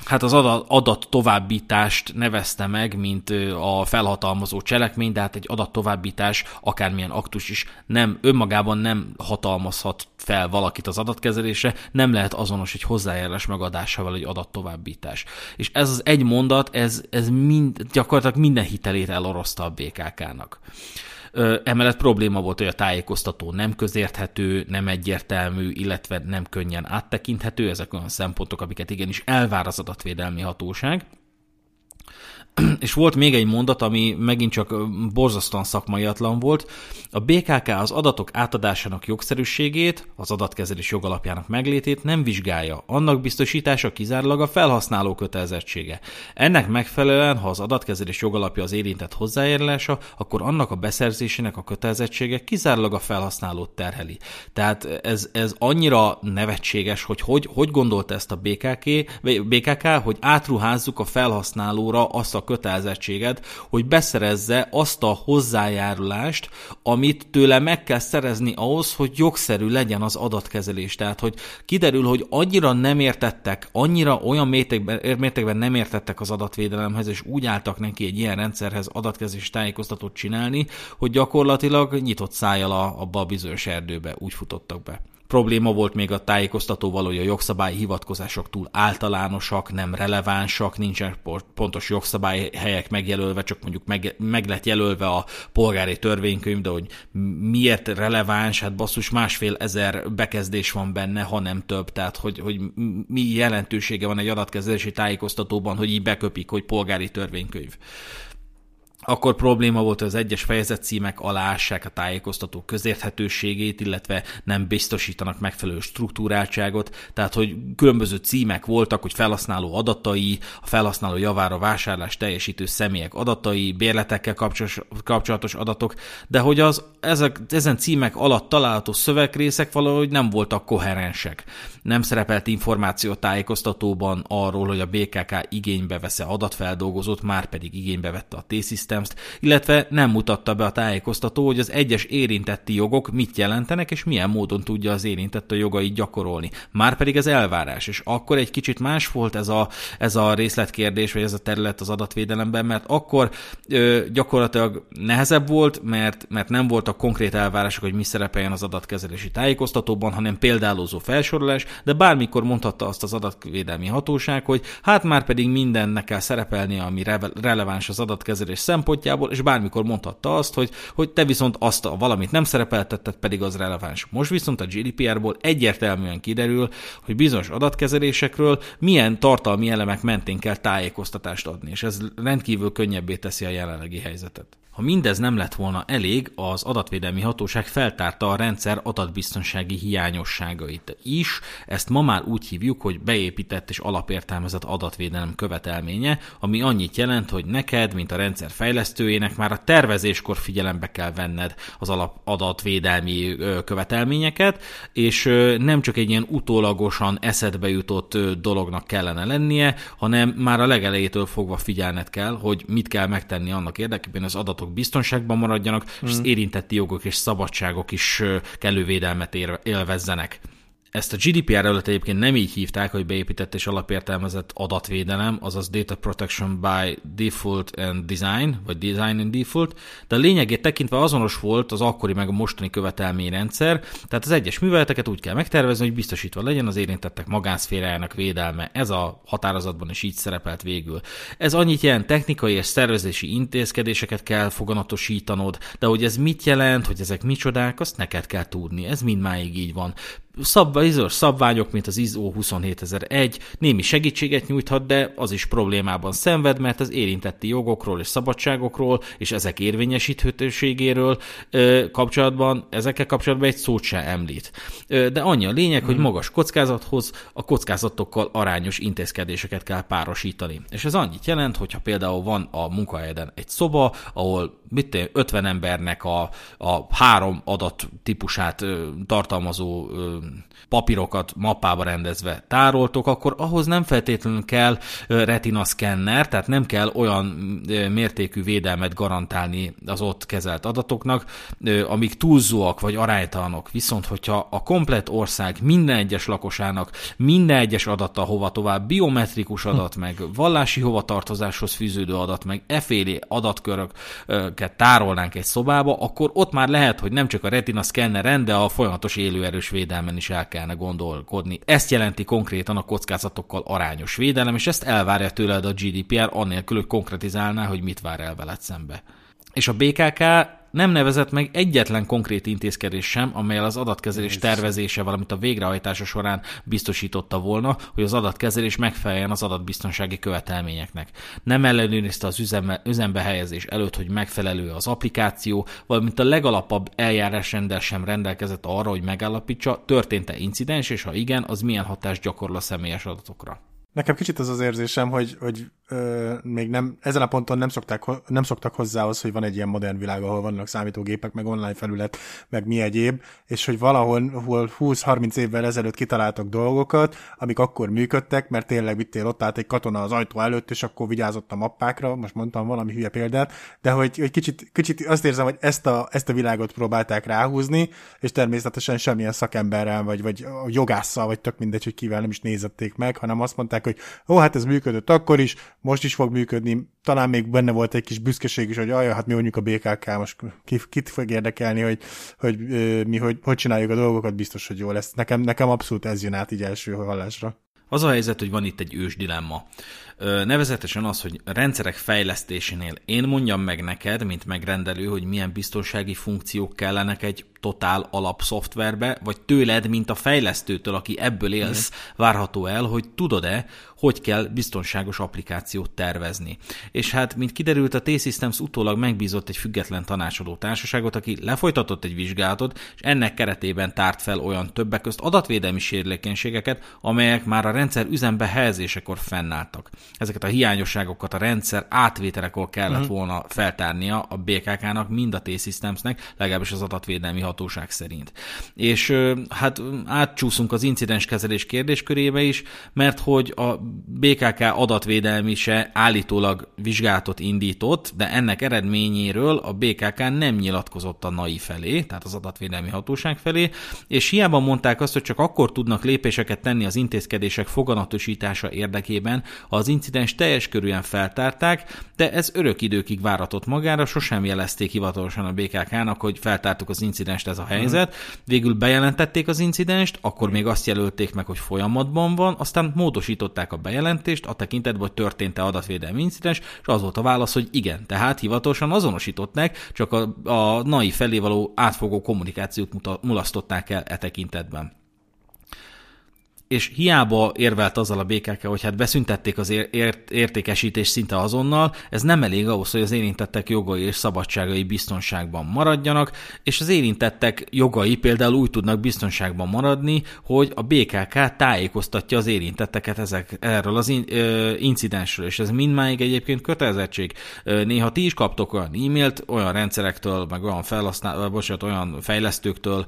hát az adat, továbbítást nevezte meg, mint a felhatalmazó cselekmény, de hát egy adat továbbítás, akármilyen aktus is nem önmagában nem hatalmazhat fel valakit az adatkezelésre, nem lehet azonos egy hozzájárulás megadásával egy adat továbbítás. És ez az egy mondat, ez, ez mind, gyakorlatilag minden hitelét eloroszta a BKK-nak. Emellett probléma volt, hogy a tájékoztató nem közérthető, nem egyértelmű, illetve nem könnyen áttekinthető. Ezek olyan szempontok, amiket igenis elvár az adatvédelmi hatóság. (clears throat) És volt még egy mondat, ami megint csak borzasztóan szakmaiatlan volt. A BKK az adatok átadásának jogszerűségét, az adatkezelés jogalapjának meglétét nem vizsgálja. Annak biztosítása kizárólag a felhasználó kötelezettsége. Ennek megfelelően, ha az adatkezelés jogalapja az érintett hozzájárulása, akkor annak a beszerzésének a kötelezettsége kizárólag a felhasználót terheli. Tehát ez, ez annyira nevetséges, hogy hogy, hogy gondolta ezt a BKK, BKK, hogy átruházzuk a felhasználóra azt a kötelezettséged, hogy beszerezze azt a hozzájárulást, amit tőle meg kell szerezni ahhoz, hogy jogszerű legyen az adatkezelés. Tehát, hogy kiderül, hogy annyira nem értettek, annyira olyan mértékben, mértékben nem értettek az adatvédelemhez, és úgy álltak neki egy ilyen rendszerhez adatkezelés tájékoztatót csinálni, hogy gyakorlatilag nyitott szájjal abba a bizonyos erdőbe úgy futottak be. Probléma volt még a tájékoztatóval, hogy a jogszabályi hivatkozások túl általánosak, nem relevánsak, nincsen pontos jogszabályhelyek megjelölve, csak mondjuk meg, meg lett jelölve a polgári törvénykönyv, de hogy miért releváns, hát basszus másfél ezer bekezdés van benne, ha nem több, tehát hogy, hogy mi jelentősége van egy adatkezelési tájékoztatóban, hogy így beköpik, hogy polgári törvénykönyv. Akkor probléma volt, hogy az egyes fejezet címek alássák a tájékoztató közérthetőségét, illetve nem biztosítanak megfelelő struktúráltságot, tehát hogy különböző címek voltak, hogy felhasználó adatai, a felhasználó javára vásárlás teljesítő személyek adatai, bérletekkel kapcsolatos, adatok, de hogy az, ezek, ezen címek alatt található szövegrészek valahogy nem voltak koherensek. Nem szerepelt információ tájékoztatóban arról, hogy a BKK igénybe vesz-e adatfeldolgozót, már pedig igénybe vette a T-System, systems illetve nem mutatta be a tájékoztató, hogy az egyes érintetti jogok mit jelentenek, és milyen módon tudja az érintett a jogait gyakorolni. Márpedig ez elvárás, és akkor egy kicsit más volt ez a, ez a részletkérdés, vagy ez a terület az adatvédelemben, mert akkor ö, gyakorlatilag nehezebb volt, mert, mert nem voltak konkrét elvárások, hogy mi szerepeljen az adatkezelési tájékoztatóban, hanem példálózó felsorolás, de bármikor mondhatta azt az adatvédelmi hatóság, hogy hát már pedig mindennek kell szerepelnie, ami releváns az adatkezelés szempontjából, és bármikor mondhatta azt, hogy, hogy te viszont azt a valamit nem szerepeltetted, pedig az releváns. Most viszont a GDPR-ból egyértelműen kiderül, hogy bizonyos adatkezelésekről milyen tartalmi elemek mentén kell tájékoztatást adni, és ez rendkívül könnyebbé teszi a jelenlegi helyzetet. Ha mindez nem lett volna elég, az adatvédelmi hatóság feltárta a rendszer adatbiztonsági hiányosságait is. Ezt ma már úgy hívjuk, hogy beépített és alapértelmezett adatvédelem követelménye, ami annyit jelent, hogy neked, mint a rendszer fejlesztőjének már a tervezéskor figyelembe kell venned az alap adatvédelmi követelményeket, és nem csak egy ilyen utólagosan eszedbe jutott dolognak kellene lennie, hanem már a legelejétől fogva figyelned kell, hogy mit kell megtenni annak érdekében, az adatok adatok biztonságban maradjanak, mm. és az hmm. érintetti jogok és szabadságok is kellő védelmet élvezzenek. Ezt a GDPR előtt egyébként nem így hívták, hogy beépített és alapértelmezett adatvédelem, azaz Data Protection by Default and Design, vagy Design and Default, de a lényegét tekintve azonos volt az akkori meg a mostani követelményrendszer, tehát az egyes műveleteket úgy kell megtervezni, hogy biztosítva legyen az érintettek magánszférájának védelme. Ez a határozatban is így szerepelt végül. Ez annyit jelent, technikai és szervezési intézkedéseket kell foganatosítanod, de hogy ez mit jelent, hogy ezek micsodák, azt neked kell tudni. Ez mindmáig így van szabványos szabványok, mint az ISO 27001 némi segítséget nyújthat, de az is problémában szenved, mert az érintetti jogokról és szabadságokról és ezek érvényesíthetőségéről kapcsolatban, ezekkel kapcsolatban egy szót sem említ. De annyi a lényeg, mm. hogy mhm. magas kockázathoz a kockázatokkal arányos intézkedéseket kell párosítani. És ez annyit jelent, hogyha például van a munkahelyeden egy szoba, ahol mit 50 embernek a, a három adat típusát tartalmazó papírokat mappába rendezve tároltok, akkor ahhoz nem feltétlenül kell retina szkenner, tehát nem kell olyan mértékű védelmet garantálni az ott kezelt adatoknak, amik túlzóak vagy aránytalanok. Viszont, hogyha a komplet ország minden egyes lakosának minden egyes adata hova tovább, biometrikus adat, meg vallási hovatartozáshoz fűződő adat, meg eféli adatköröket tárolnánk egy szobába, akkor ott már lehet, hogy nem csak a retina szkenneren, de a folyamatos élőerős védelmen is el kellene gondolkodni. Ezt jelenti konkrétan a kockázatokkal arányos védelem, és ezt elvárja tőled a GDPR, annélkül, hogy konkretizálná, hogy mit vár el veled szembe. És a BKK nem nevezett meg egyetlen konkrét intézkedés sem, amelyel az adatkezelés tervezése, valamint a végrehajtása során biztosította volna, hogy az adatkezelés megfeleljen az adatbiztonsági követelményeknek. Nem ellenőrizte az üzembe, üzembe helyezés előtt, hogy megfelelő az applikáció, valamint a legalapabb eljárásrendel sem rendelkezett arra, hogy megállapítsa, történt-e incidens, és ha igen, az milyen hatást gyakorol a személyes adatokra. Nekem kicsit az az érzésem, hogy, hogy ö, még nem, ezen a ponton nem, szokták, nem szoktak hozzához, hogy van egy ilyen modern világ, ahol vannak számítógépek, meg online felület, meg mi egyéb, és hogy valahol hol 20-30 évvel ezelőtt kitaláltak dolgokat, amik akkor működtek, mert tényleg vittél ott állt egy katona az ajtó előtt, és akkor vigyázott a mappákra, most mondtam valami hülye példát, de hogy, hogy kicsit, kicsit azt érzem, hogy ezt a, ezt a világot próbálták ráhúzni, és természetesen semmilyen szakemberrel, vagy, vagy jogásszal, vagy tök mindegy, hogy kivel nem is nézették meg, hanem azt mondták, hogy ó, hát ez működött akkor is, most is fog működni, talán még benne volt egy kis büszkeség is, hogy ajaj, hát mi mondjuk a BKK, most kit fog érdekelni, hogy, hogy mi hogy, hogy csináljuk a dolgokat, biztos, hogy jó lesz. Nekem, nekem abszolút ez jön át így első hallásra. Az a helyzet, hogy van itt egy ős dilemma. Nevezetesen az, hogy rendszerek fejlesztésénél én mondjam meg neked, mint megrendelő, hogy milyen biztonsági funkciók kellenek egy totál alap szoftverbe, vagy tőled, mint a fejlesztőtől, aki ebből élsz, várható el, hogy tudod-e, hogy kell biztonságos applikációt tervezni. És hát, mint kiderült, a T-Systems utólag megbízott egy független tanácsadó társaságot, aki lefolytatott egy vizsgálatot, és ennek keretében tárt fel olyan többek közt adatvédelmi sérülékenységeket, amelyek már a rendszer üzembe helyezésekor fennálltak. Ezeket a hiányosságokat a rendszer átvételekor kellett uh-huh. volna feltárnia a BKK-nak, mind a T-Systemsnek, legalábbis az adatvédelmi hatóság szerint. És hát átcsúszunk az incidens kezelés kérdéskörébe is, mert hogy a BKK adatvédelmi se állítólag vizsgálatot indított, de ennek eredményéről a BKK nem nyilatkozott a NAI felé, tehát az adatvédelmi hatóság felé, és hiába mondták azt, hogy csak akkor tudnak lépéseket tenni az intézkedések foganatosítása érdekében, ha az incidens teljes körűen feltárták, de ez örök időkig váratott magára, sosem jelezték hivatalosan a BKK-nak, hogy feltártuk az incidenst ez a helyzet. Végül bejelentették az incidenst, akkor még azt jelölték meg, hogy folyamatban van, aztán módosították a bejelentést, a tekintetben, hogy történt-e adatvédelmi incidens, és az volt a válasz, hogy igen, tehát hivatalosan azonosították, csak a, a NAI felé való átfogó kommunikációt mulasztották el e tekintetben és hiába érvelt azzal a BKK, hogy hát beszüntették az ért- értékesítést szinte azonnal, ez nem elég ahhoz, hogy az érintettek jogai és szabadságai biztonságban maradjanak, és az érintettek jogai például úgy tudnak biztonságban maradni, hogy a BKK tájékoztatja az érintetteket ezek, erről az in, ö, incidensről, és ez mindmáig egyébként kötelezettség. Néha ti is kaptok olyan e-mailt olyan rendszerektől, meg olyan, felhasznál, bocsánat, olyan fejlesztőktől,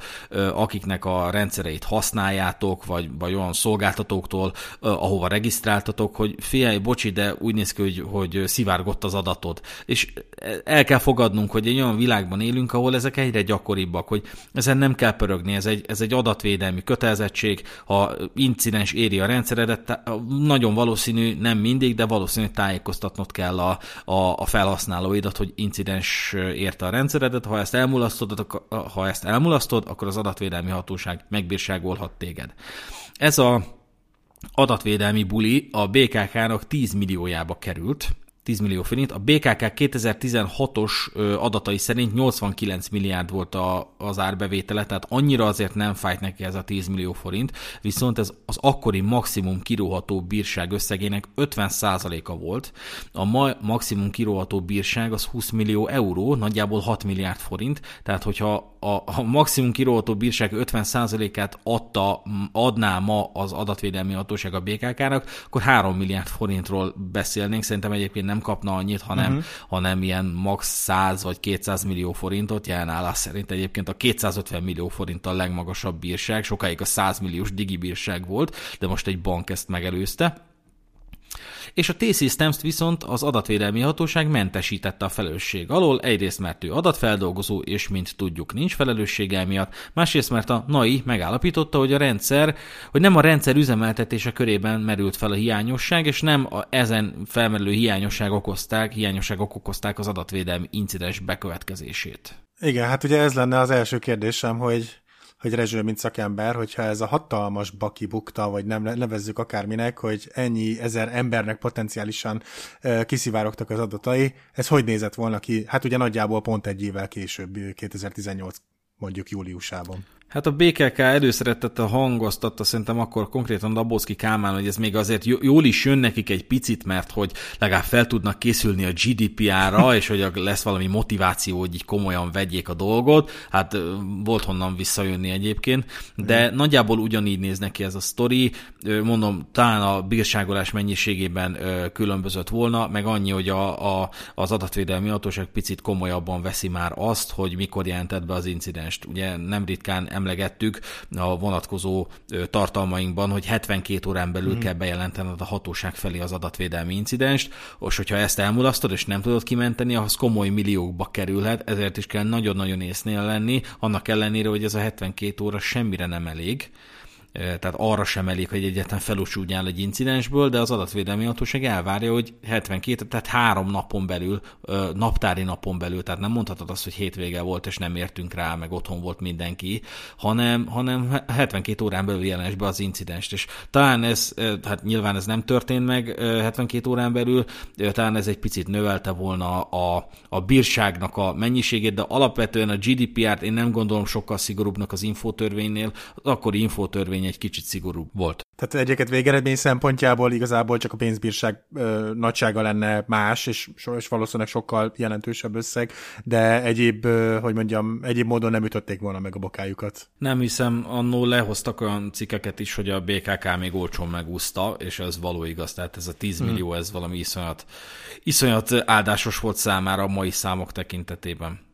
akiknek a rendszereit használjátok, vagy, vagy olyan szolgáltatóktól, ahova regisztráltatok, hogy figyelj, bocsi, de úgy néz ki, hogy, hogy szivárgott az adatod. És el kell fogadnunk, hogy egy olyan világban élünk, ahol ezek egyre gyakoribbak, hogy ezen nem kell pörögni, ez egy, ez egy adatvédelmi kötelezettség, ha incidens éri a rendszeredet, nagyon valószínű, nem mindig, de valószínű tájékoztatnod kell a, a, a felhasználóidat, hogy incidens érte a rendszeredet, ha ezt elmulasztod, ha ezt elmulasztod, akkor az adatvédelmi hatóság megbírságolhat téged. Ez a adatvédelmi buli a BKK-nak 10 milliójába került, 10 millió forint. A BKK 2016-os adatai szerint 89 milliárd volt a, az árbevétele, tehát annyira azért nem fájt neki ez a 10 millió forint, viszont ez az akkori maximum kiróható bírság összegének 50%-a volt. A ma maximum kiróható bírság az 20 millió euró, nagyjából 6 milliárd forint, tehát hogyha a, a maximum kiróható bírság 50%-át adta, adná ma az adatvédelmi hatóság a BKK-nak, akkor 3 milliárd forintról beszélnénk, szerintem egyébként nem nem kapna annyit, hanem, uh-huh. hanem ilyen max 100 vagy 200 millió forintot, jelen állás szerint egyébként a 250 millió forint a legmagasabb bírság, sokáig a 100 milliós digibírság volt, de most egy bank ezt megelőzte és a T-Systems-t viszont az adatvédelmi hatóság mentesítette a felelősség alól, egyrészt mert ő adatfeldolgozó, és mint tudjuk nincs felelőssége miatt, másrészt mert a NAI megállapította, hogy a rendszer, hogy nem a rendszer üzemeltetése körében merült fel a hiányosság, és nem a ezen felmerülő hiányosság okozták, hiányosságok okozták az adatvédelmi incidens bekövetkezését. Igen, hát ugye ez lenne az első kérdésem, hogy hogy Rezső, mint szakember, hogyha ez a hatalmas baki bukta, vagy nem nevezzük akárminek, hogy ennyi ezer embernek potenciálisan kiszivárogtak az adatai, ez hogy nézett volna ki? Hát ugye nagyjából pont egy évvel később, 2018 mondjuk júliusában. Hát a BKK előszeretettel hangoztatta szerintem akkor konkrétan Dabowski Kálmán, hogy ez még azért jól is jön nekik egy picit, mert hogy legalább fel tudnak készülni a GDPR-ra, (laughs) és hogy lesz valami motiváció, hogy így komolyan vegyék a dolgot. Hát volt honnan visszajönni egyébként, de mm. nagyjából ugyanígy néz neki ez a sztori. Mondom, talán a bírságolás mennyiségében különbözött volna, meg annyi, hogy a, a, az adatvédelmi hatóság picit komolyabban veszi már azt, hogy mikor jelentett be az incidenst. Ugye nem ritkán emlegettük a vonatkozó tartalmainkban, hogy 72 órán belül mm. kell bejelentened a hatóság felé az adatvédelmi incidenst, és hogyha ezt elmulasztod, és nem tudod kimenteni, ahhoz komoly milliókba kerülhet, ezért is kell nagyon-nagyon észnél lenni, annak ellenére, hogy ez a 72 óra semmire nem elég tehát arra sem elég, hogy egyetlen felúsúdjál egy incidensből, de az adatvédelmi hatóság elvárja, hogy 72, tehát három napon belül, naptári napon belül, tehát nem mondhatod azt, hogy hétvége volt, és nem értünk rá, meg otthon volt mindenki, hanem, hanem 72 órán belül jelens be az incidenst, és talán ez, hát nyilván ez nem történt meg 72 órán belül, talán ez egy picit növelte volna a, a bírságnak a mennyiségét, de alapvetően a GDPR-t én nem gondolom sokkal szigorúbbnak az infótörvénynél, az akkori infótörvény egy kicsit szigorúbb volt. Tehát egyeket végeredmény szempontjából igazából csak a pénzbírság ö, nagysága lenne más, és, és valószínűleg sokkal jelentősebb összeg, de egyéb, ö, hogy mondjam, egyéb módon nem ütötték volna meg a bokájukat. Nem hiszem, annó lehoztak olyan cikkeket is, hogy a BKK még olcsón megúszta, és ez való igaz, tehát ez a 10 hmm. millió, ez valami iszonyat, iszonyat áldásos volt számára a mai számok tekintetében.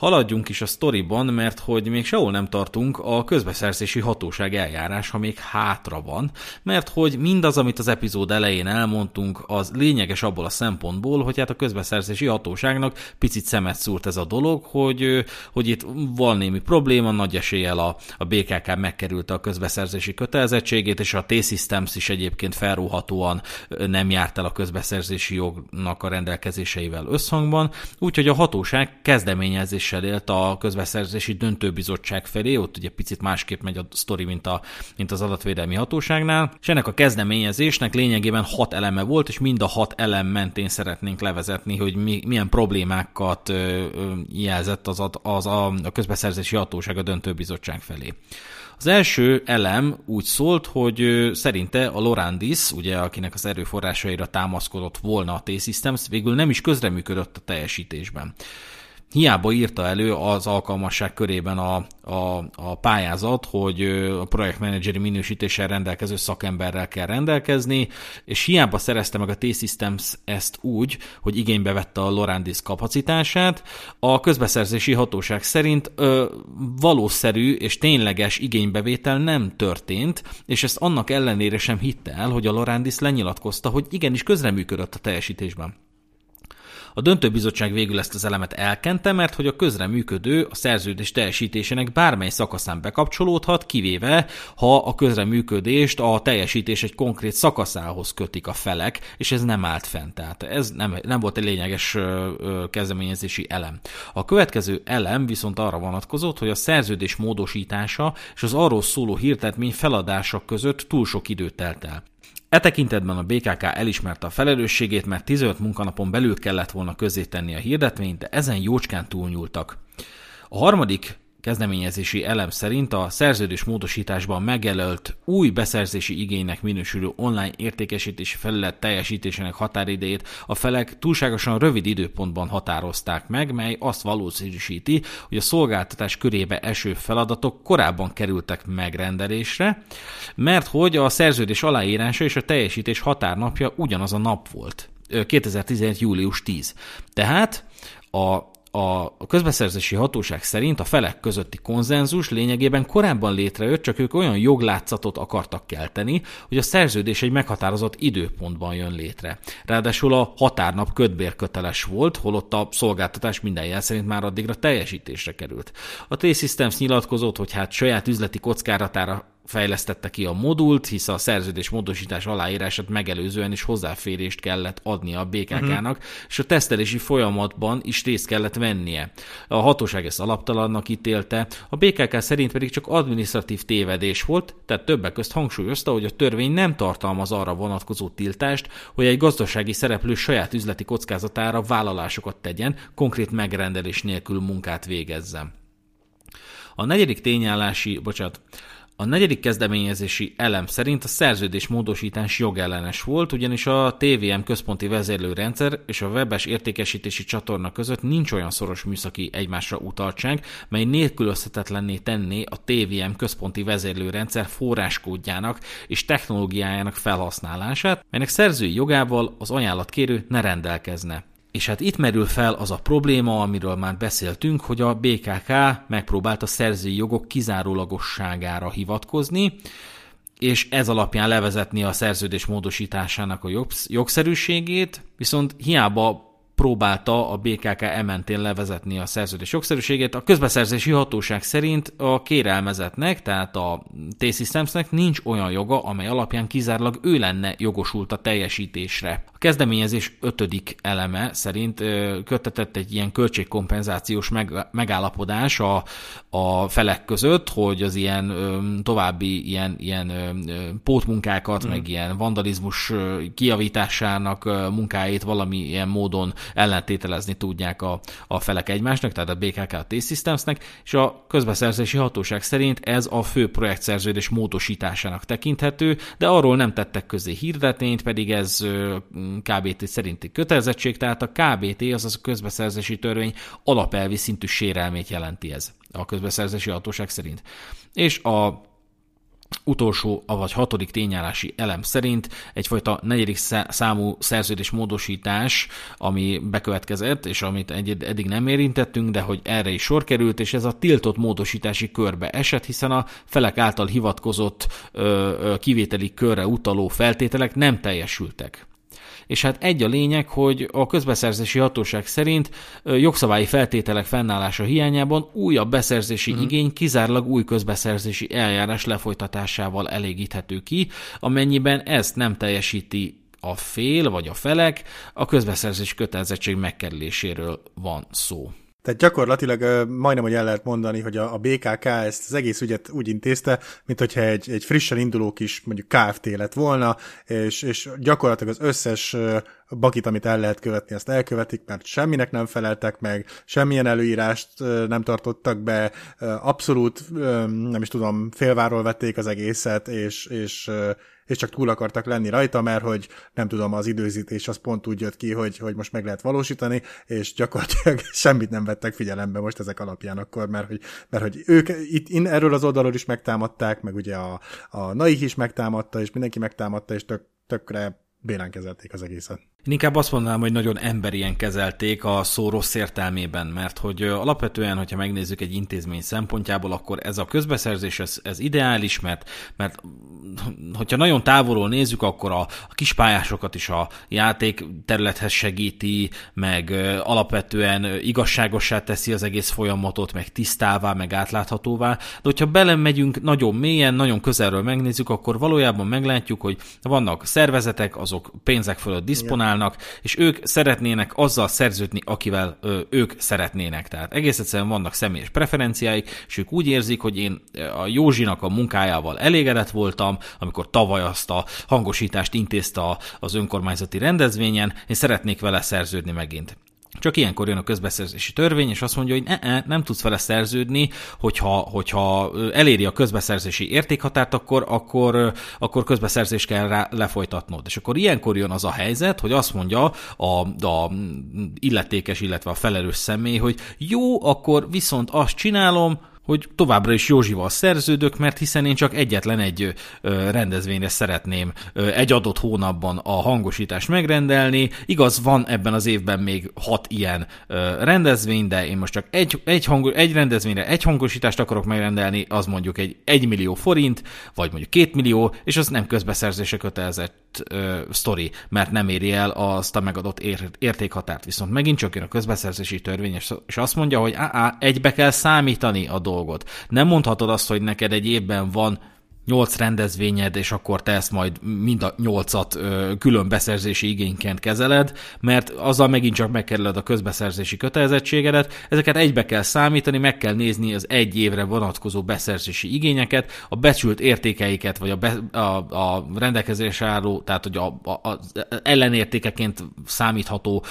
Haladjunk is a sztoriban, mert hogy még sehol nem tartunk, a közbeszerzési hatóság eljárása még hátra van, mert hogy mindaz, amit az epizód elején elmondtunk, az lényeges abból a szempontból, hogy hát a közbeszerzési hatóságnak picit szemet szúrt ez a dolog, hogy, hogy itt van némi probléma, nagy eséllyel a, a BKK megkerülte a közbeszerzési kötelezettségét, és a T-Systems is egyébként felróhatóan nem járt el a közbeszerzési jognak a rendelkezéseivel összhangban, úgyhogy a hatóság kezdeményezés döntéssel élt a közbeszerzési döntőbizottság felé, ott ugye picit másképp megy a sztori, mint, a, mint az adatvédelmi hatóságnál, és ennek a kezdeményezésnek lényegében hat eleme volt, és mind a hat elem mentén szeretnénk levezetni, hogy mi, milyen problémákat ö, ö, jelzett az, az a, a közbeszerzési hatóság a döntőbizottság felé. Az első elem úgy szólt, hogy szerinte a Lorandis, ugye akinek az erőforrásaira támaszkodott volna a T-Systems, végül nem is közreműködött a teljesítésben. Hiába írta elő az alkalmasság körében a, a, a pályázat, hogy a projektmenedzseri minősítéssel rendelkező szakemberrel kell rendelkezni, és hiába szerezte meg a T-Systems ezt úgy, hogy igénybe vette a Lorandis kapacitását, a közbeszerzési hatóság szerint ö, valószerű és tényleges igénybevétel nem történt, és ezt annak ellenére sem hitte el, hogy a Lorandis lenyilatkozta, hogy igenis közreműködött a teljesítésben. A döntőbizottság végül ezt az elemet elkente, mert hogy a közreműködő a szerződés teljesítésének bármely szakaszán bekapcsolódhat, kivéve ha a közreműködést a teljesítés egy konkrét szakaszához kötik a felek, és ez nem állt fent. Tehát ez nem, nem volt egy lényeges kezdeményezési elem. A következő elem viszont arra vonatkozott, hogy a szerződés módosítása és az arról szóló hirtetmény feladása között túl sok időt telt el. E tekintetben a BKK elismerte a felelősségét, mert 15 munkanapon belül kellett volna közzétenni a hirdetvényt, de ezen jócskán túlnyúltak. A harmadik kezdeményezési elem szerint a szerződés módosításban megjelölt új beszerzési igénynek minősülő online értékesítési felület teljesítésének határidejét a felek túlságosan rövid időpontban határozták meg, mely azt valószínűsíti, hogy a szolgáltatás körébe eső feladatok korábban kerültek megrendelésre, mert hogy a szerződés aláírása és a teljesítés határnapja ugyanaz a nap volt. 2017. július 10. Tehát a a közbeszerzési hatóság szerint a felek közötti konzenzus lényegében korábban létrejött, csak ők olyan joglátszatot akartak kelteni, hogy a szerződés egy meghatározott időpontban jön létre. Ráadásul a határnap kötbérköteles volt, holott a szolgáltatás minden jel szerint már addigra teljesítésre került. A T-Systems nyilatkozott, hogy hát saját üzleti kockáratára fejlesztette ki a modult, hisz a szerződés módosítás aláírását megelőzően is hozzáférést kellett adnia a BKK-nak, uh-huh. És a tesztelési folyamatban is részt kellett vennie. A hatóság ezt alaptalannak ítélte, a BKK szerint pedig csak administratív tévedés volt, tehát többek közt hangsúlyozta, hogy a törvény nem tartalmaz arra vonatkozó tiltást, hogy egy gazdasági szereplő saját üzleti kockázatára vállalásokat tegyen, konkrét megrendelés nélkül munkát végezzen. A negyedik tényállási, bocsánat, a negyedik kezdeményezési elem szerint a szerződés módosítás jogellenes volt, ugyanis a TVM központi vezérlőrendszer és a webes értékesítési csatorna között nincs olyan szoros műszaki egymásra utaltság, mely nélkülözhetetlenné tenné a TVM központi vezérlőrendszer forráskódjának és technológiájának felhasználását, melynek szerzői jogával az ajánlatkérő ne rendelkezne. És hát itt merül fel az a probléma, amiről már beszéltünk, hogy a BKK megpróbált a szerzői jogok kizárólagosságára hivatkozni, és ez alapján levezetni a szerződés módosításának a jogszerűségét, viszont hiába próbálta a BKK ementén levezetni a szerződés jogszerűségét. A közbeszerzési hatóság szerint a kérelmezetnek, tehát a T-Systemsnek nincs olyan joga, amely alapján kizárólag ő lenne jogosult a teljesítésre. A kezdeményezés ötödik eleme szerint kötetett egy ilyen költségkompenzációs megállapodás a, a felek között, hogy az ilyen további ilyen, ilyen pótmunkákat, mm. meg ilyen vandalizmus kiavításának munkáit valami ilyen módon ellentételezni tudják a, a felek egymásnak, tehát a BKK a T-Systemsnek, és a közbeszerzési hatóság szerint ez a fő projektszerződés módosításának tekinthető, de arról nem tettek közé hirdetményt, pedig ez KBT szerinti kötelezettség, tehát a KBT, azaz a közbeszerzési törvény alapelvi szintű sérelmét jelenti ez a közbeszerzési hatóság szerint. És a utolsó, vagy hatodik tényállási elem szerint egyfajta negyedik számú szerződés módosítás, ami bekövetkezett, és amit eddig nem érintettünk, de hogy erre is sor került, és ez a tiltott módosítási körbe esett, hiszen a felek által hivatkozott ö, ö, kivételi körre utaló feltételek nem teljesültek és hát egy a lényeg, hogy a közbeszerzési hatóság szerint jogszabályi feltételek fennállása hiányában újabb beszerzési uh-huh. igény kizárólag új közbeszerzési eljárás lefolytatásával elégíthető ki, amennyiben ezt nem teljesíti a fél vagy a felek, a közbeszerzés kötelezettség megkerüléséről van szó. Tehát gyakorlatilag majdnem, hogy el lehet mondani, hogy a, a BKK ezt az egész ügyet úgy intézte, mint hogyha egy, egy frissen induló kis mondjuk KFT lett volna, és, és gyakorlatilag az összes bakit, amit el lehet követni, azt elkövetik, mert semminek nem feleltek meg, semmilyen előírást nem tartottak be, abszolút nem is tudom, félváról vették az egészet, és, és és csak túl akartak lenni rajta, mert hogy nem tudom, az időzítés az pont úgy jött ki, hogy, hogy most meg lehet valósítani, és gyakorlatilag (laughs) semmit nem vettek figyelembe most ezek alapján akkor, mert hogy, mert hogy ők itt in, erről az oldalról is megtámadták, meg ugye a, a Naik is megtámadta, és mindenki megtámadta, és tök, tökre bélán kezelték az egészet. Én inkább azt mondanám, hogy nagyon emberien kezelték a szó rossz értelmében, mert hogy alapvetően, hogyha megnézzük egy intézmény szempontjából, akkor ez a közbeszerzés, ez, ez ideális, mert, mert hogyha nagyon távolról nézzük, akkor a, a kispályásokat is a játék területhez segíti, meg alapvetően igazságossá teszi az egész folyamatot, meg tisztává, meg átláthatóvá, de hogyha belemegyünk nagyon mélyen, nagyon közelről megnézzük, akkor valójában meglátjuk, hogy vannak szervezetek, azok pénzek fölött diszponálnak, csinálnak, és ők szeretnének azzal szerződni, akivel ö, ők szeretnének. Tehát egész egyszerűen vannak személyes preferenciáik, és ők úgy érzik, hogy én a Józsinak a munkájával elégedett voltam, amikor tavaly azt a hangosítást intézte az önkormányzati rendezvényen, én szeretnék vele szerződni megint. Csak ilyenkor jön a közbeszerzési törvény, és azt mondja, hogy ne, ne, nem tudsz vele szerződni, hogyha, hogyha eléri a közbeszerzési értékhatárt, akkor, akkor, akkor közbeszerzést kell rá lefolytatnod. És akkor ilyenkor jön az a helyzet, hogy azt mondja a, a illetékes, illetve a felelős személy, hogy jó, akkor viszont azt csinálom, hogy továbbra is Józsival szerződök, mert hiszen én csak egyetlen egy rendezvényre szeretném egy adott hónapban a hangosítást megrendelni. Igaz, van ebben az évben még hat ilyen rendezvény, de én most csak egy, egy, hang, egy rendezvényre egy hangosítást akarok megrendelni, az mondjuk egy 1 millió forint, vagy mondjuk 2 millió, és az nem közbeszerzése kötelezett ö, sztori, mert nem éri el azt a megadott ér, értékhatárt. Viszont megint csak jön a közbeszerzési törvény, és azt mondja, hogy á, á, egybe kell számítani a dolgot. Nem mondhatod azt, hogy neked egy évben van nyolc rendezvényed, és akkor te ezt majd mind a nyolcat külön beszerzési igényként kezeled, mert azzal megint csak megkerüled a közbeszerzési kötelezettségedet. Ezeket egybe kell számítani, meg kell nézni az egy évre vonatkozó beszerzési igényeket, a becsült értékeiket, vagy a, be, a, a rendelkezésre álló, tehát hogy a, a, a ellenértékeként számítható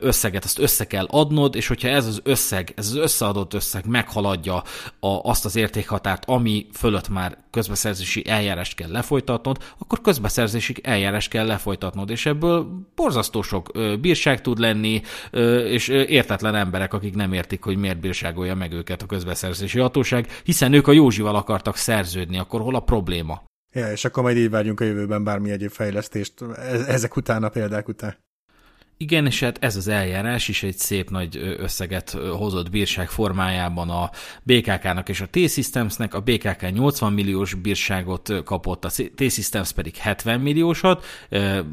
összeget, azt össze kell adnod, és hogyha ez az összeg, ez az összeadott összeg meghaladja a, azt az értékhatárt, ami fölött már közbeszerzési közbeszerzési eljárást kell lefolytatnod, akkor közbeszerzési eljárást kell lefolytatnod, és ebből borzasztó sok bírság tud lenni, és értetlen emberek, akik nem értik, hogy miért bírságolja meg őket a közbeszerzési hatóság, hiszen ők a Józsival akartak szerződni, akkor hol a probléma? Ja, és akkor majd így várjunk a jövőben bármi egyéb fejlesztést e-, ezek után, a példák után. Igen, és hát ez az eljárás is egy szép nagy összeget hozott bírság formájában a BKK-nak és a T-Systemsnek. A BKK 80 milliós bírságot kapott, a T-Systems pedig 70 milliósat.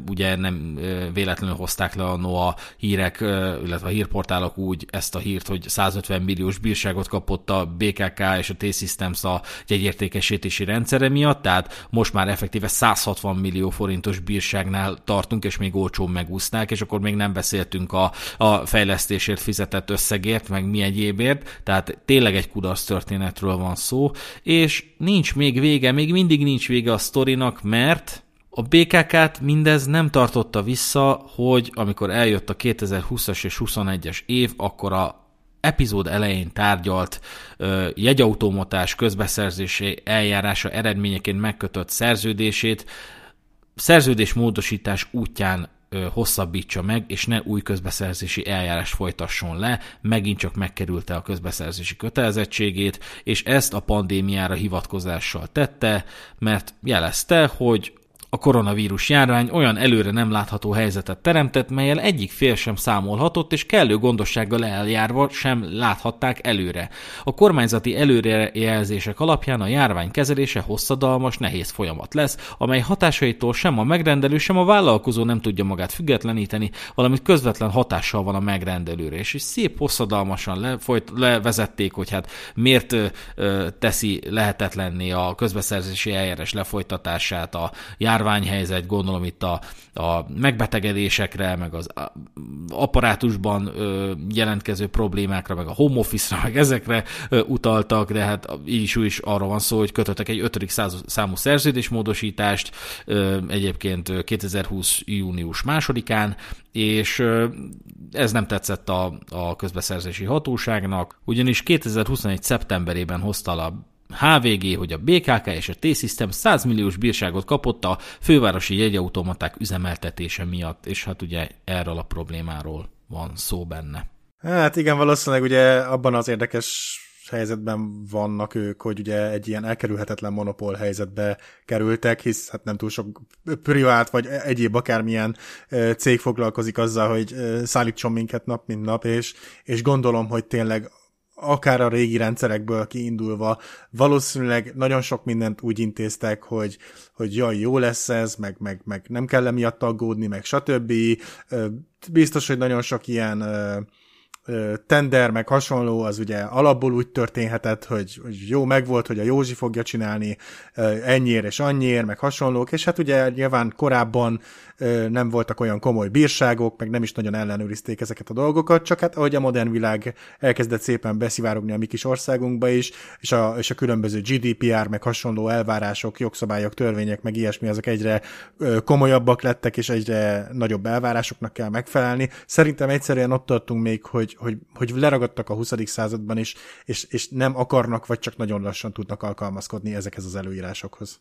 Ugye nem véletlenül hozták le a a hírek, illetve a hírportálok úgy ezt a hírt, hogy 150 milliós bírságot kapott a BKK és a T-Systems a jegyértékesítési rendszere miatt, tehát most már effektíve 160 millió forintos bírságnál tartunk, és még olcsón megúszták, és akkor még nem beszéltünk a, a fejlesztésért fizetett összegért, meg mi egyébért, tehát tényleg egy kudarc történetről van szó, és nincs még vége, még mindig nincs vége a sztorinak, mert a BKK-t mindez nem tartotta vissza, hogy amikor eljött a 2020-as és 21-es év, akkor a epizód elején tárgyalt ö, jegyautomatás közbeszerzési eljárása eredményeként megkötött szerződését szerződésmódosítás útján hosszabbítsa meg, és ne új közbeszerzési eljárás folytasson le, megint csak megkerülte a közbeszerzési kötelezettségét, és ezt a pandémiára hivatkozással tette, mert jelezte, hogy a koronavírus járvány olyan előre nem látható helyzetet teremtett, melyel egyik fél sem számolhatott, és kellő gondossággal eljárva sem láthatták előre. A kormányzati előrejelzések alapján a járvány kezelése hosszadalmas, nehéz folyamat lesz, amely hatásaitól sem a megrendelő, sem a vállalkozó nem tudja magát függetleníteni, valamint közvetlen hatással van a megrendelőre. És szép hosszadalmasan lefolyt, levezették, hogy hát miért ö, teszi lehetetlenné a közbeszerzési eljárás lefolytatását a járvány járványhelyzet, gondolom itt a, a megbetegedésekre, meg az apparátusban jelentkező problémákra, meg a home office-ra, meg ezekre utaltak, de hát így is, is arra van szó, hogy kötöttek egy ötödik számú szerződésmódosítást, egyébként 2020. június másodikán, és ez nem tetszett a, a közbeszerzési hatóságnak, ugyanis 2021. szeptemberében hozta a HVG, hogy a BKK és a T-System 100 milliós bírságot kapott a fővárosi jegyautomaták üzemeltetése miatt, és hát ugye erről a problémáról van szó benne. Hát igen, valószínűleg ugye abban az érdekes helyzetben vannak ők, hogy ugye egy ilyen elkerülhetetlen monopól helyzetbe kerültek, hisz hát nem túl sok privát vagy egyéb akármilyen cég foglalkozik azzal, hogy szállítson minket nap, mint nap, és, és gondolom, hogy tényleg akár a régi rendszerekből kiindulva, valószínűleg nagyon sok mindent úgy intéztek, hogy, hogy jaj, jó lesz ez, meg, meg, meg nem kell emiatt aggódni, meg stb. Biztos, hogy nagyon sok ilyen tender, meg hasonló, az ugye alapból úgy történhetett, hogy, hogy jó, megvolt, hogy a Józsi fogja csinálni ennyiért és annyiért, meg hasonlók, és hát ugye nyilván korábban nem voltak olyan komoly bírságok, meg nem is nagyon ellenőrizték ezeket a dolgokat, csak hát ahogy a modern világ elkezdett szépen beszivárogni a mi kis országunkba is, és a, és a különböző GDPR, meg hasonló elvárások, jogszabályok, törvények, meg ilyesmi, azok egyre komolyabbak lettek, és egyre nagyobb elvárásoknak kell megfelelni. Szerintem egyszerűen ott tartunk még, hogy, hogy, hogy leragadtak a 20. században is, és, és nem akarnak, vagy csak nagyon lassan tudnak alkalmazkodni ezekhez az előírásokhoz.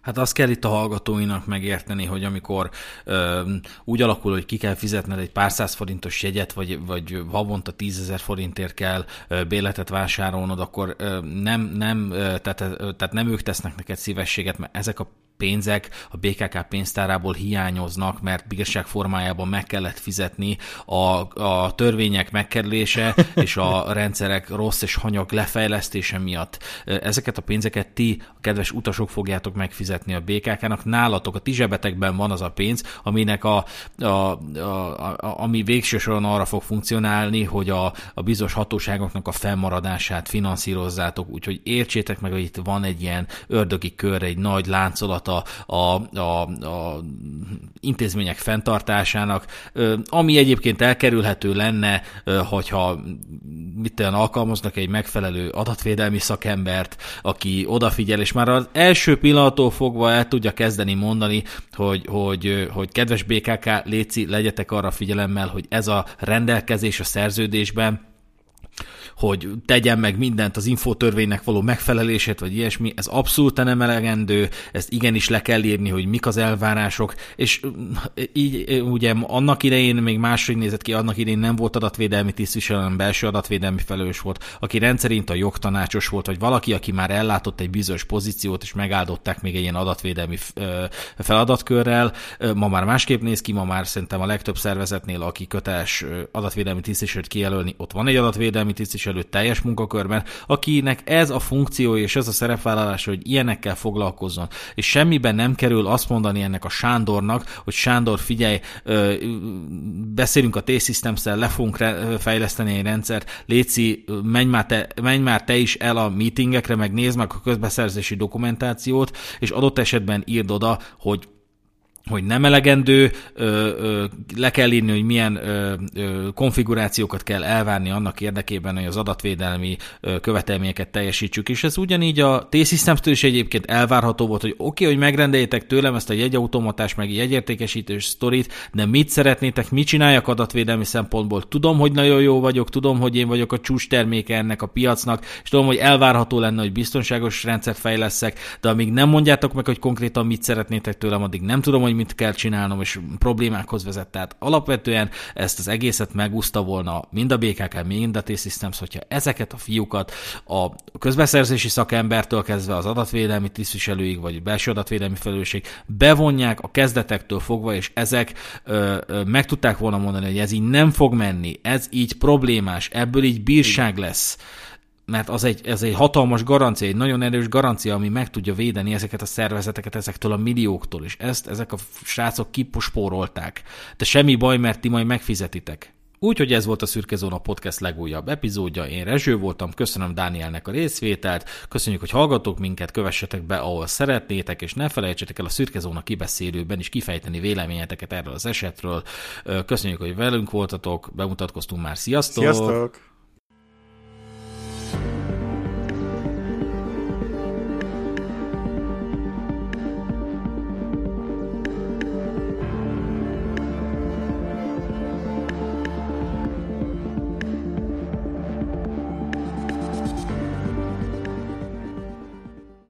Hát azt kell itt a hallgatóinak megérteni, hogy amikor ö, úgy alakul, hogy ki kell fizetned egy pár száz forintos jegyet, vagy, vagy havonta tízezer forintért kell ö, béletet vásárolnod, akkor ö, nem, nem, ö, tehát, ö, tehát nem ők tesznek neked szívességet, mert ezek a pénzek a BKK pénztárából hiányoznak, mert bigasság formájában meg kellett fizetni a, a törvények megkerülése (laughs) és a rendszerek rossz és hanyag lefejlesztése miatt. Ezeket a pénzeket ti, a kedves utasok fogjátok megfizetni a BKK-nak. Nálatok a ti zsebetekben van az a pénz, aminek a, a, a, a, ami végső soron arra fog funkcionálni, hogy a, a bizonyos hatóságoknak a fennmaradását finanszírozzátok. Úgyhogy értsétek meg, hogy itt van egy ilyen ördögi kör, egy nagy láncolat a, a, a, a intézmények fenntartásának, ami egyébként elkerülhető lenne, hogyha mit alkalmaznak egy megfelelő adatvédelmi szakembert, aki odafigyel, és már az első pillanattól fogva el tudja kezdeni mondani, hogy, hogy, hogy kedves BKK, léci, legyetek arra figyelemmel, hogy ez a rendelkezés a szerződésben hogy tegyen meg mindent az infotörvénynek való megfelelését, vagy ilyesmi, ez abszolút nem elegendő, ezt igenis le kell írni, hogy mik az elvárások, és így ugye annak idején még máshogy nézett ki, annak idején nem volt adatvédelmi tisztviselő, belső adatvédelmi felelős volt, aki rendszerint a jogtanácsos volt, vagy valaki, aki már ellátott egy bizonyos pozíciót, és megáldották még egy ilyen adatvédelmi feladatkörrel. Ma már másképp néz ki, ma már szerintem a legtöbb szervezetnél, aki köteles adatvédelmi tisztviselőt kijelölni, ott van egy adatvédelmi tisztviselő, képviselő teljes munkakörben, akinek ez a funkció és ez a szerepvállalás, hogy ilyenekkel foglalkozzon. És semmiben nem kerül azt mondani ennek a Sándornak, hogy Sándor, figyelj, beszélünk a T-Systems-szel, le fogunk fejleszteni egy rendszert, Léci, menj már, te, menj már te is el a meetingekre, meg nézd meg a közbeszerzési dokumentációt, és adott esetben írd oda, hogy hogy nem elegendő, ö, ö, le kell írni, hogy milyen ö, ö, konfigurációkat kell elvárni annak érdekében, hogy az adatvédelmi ö, követelményeket teljesítsük, és ez ugyanígy a T-Systems-től is egyébként elvárható volt, hogy oké, okay, hogy megrendeljétek tőlem ezt a jegyautomatás, meg jegyértékesítős sztorit, de mit szeretnétek, mit csináljak adatvédelmi szempontból? Tudom, hogy nagyon jó vagyok, tudom, hogy én vagyok a csúcs terméke ennek a piacnak, és tudom, hogy elvárható lenne, hogy biztonságos rendszert fejleszek, de amíg nem mondjátok meg, hogy konkrétan mit szeretnétek tőlem, addig nem tudom, hogy hogy mit kell csinálnom, és problémákhoz vezet. Tehát alapvetően ezt az egészet megúszta volna mind a BKK, mind a T-Systems, hogyha ezeket a fiúkat a közbeszerzési szakembertől kezdve az adatvédelmi tisztviselőig, vagy belső adatvédelmi felelősség bevonják a kezdetektől fogva, és ezek ö, ö, meg tudták volna mondani, hogy ez így nem fog menni, ez így problémás, ebből így bírság lesz mert az egy, ez egy hatalmas garancia, egy nagyon erős garancia, ami meg tudja védeni ezeket a szervezeteket ezektől a millióktól, és ezt ezek a srácok kipospórolták. De semmi baj, mert ti majd megfizetitek. Úgyhogy ez volt a Szürke Zóna Podcast legújabb epizódja. Én Rezső voltam, köszönöm Dánielnek a részvételt, köszönjük, hogy hallgatok minket, kövessetek be, ahol szeretnétek, és ne felejtsetek el a Szürke Zóna kibeszélőben is kifejteni véleményeteket erről az esetről. Köszönjük, hogy velünk voltatok, bemutatkoztunk már, sziasztok! Sziasztok! Podcast.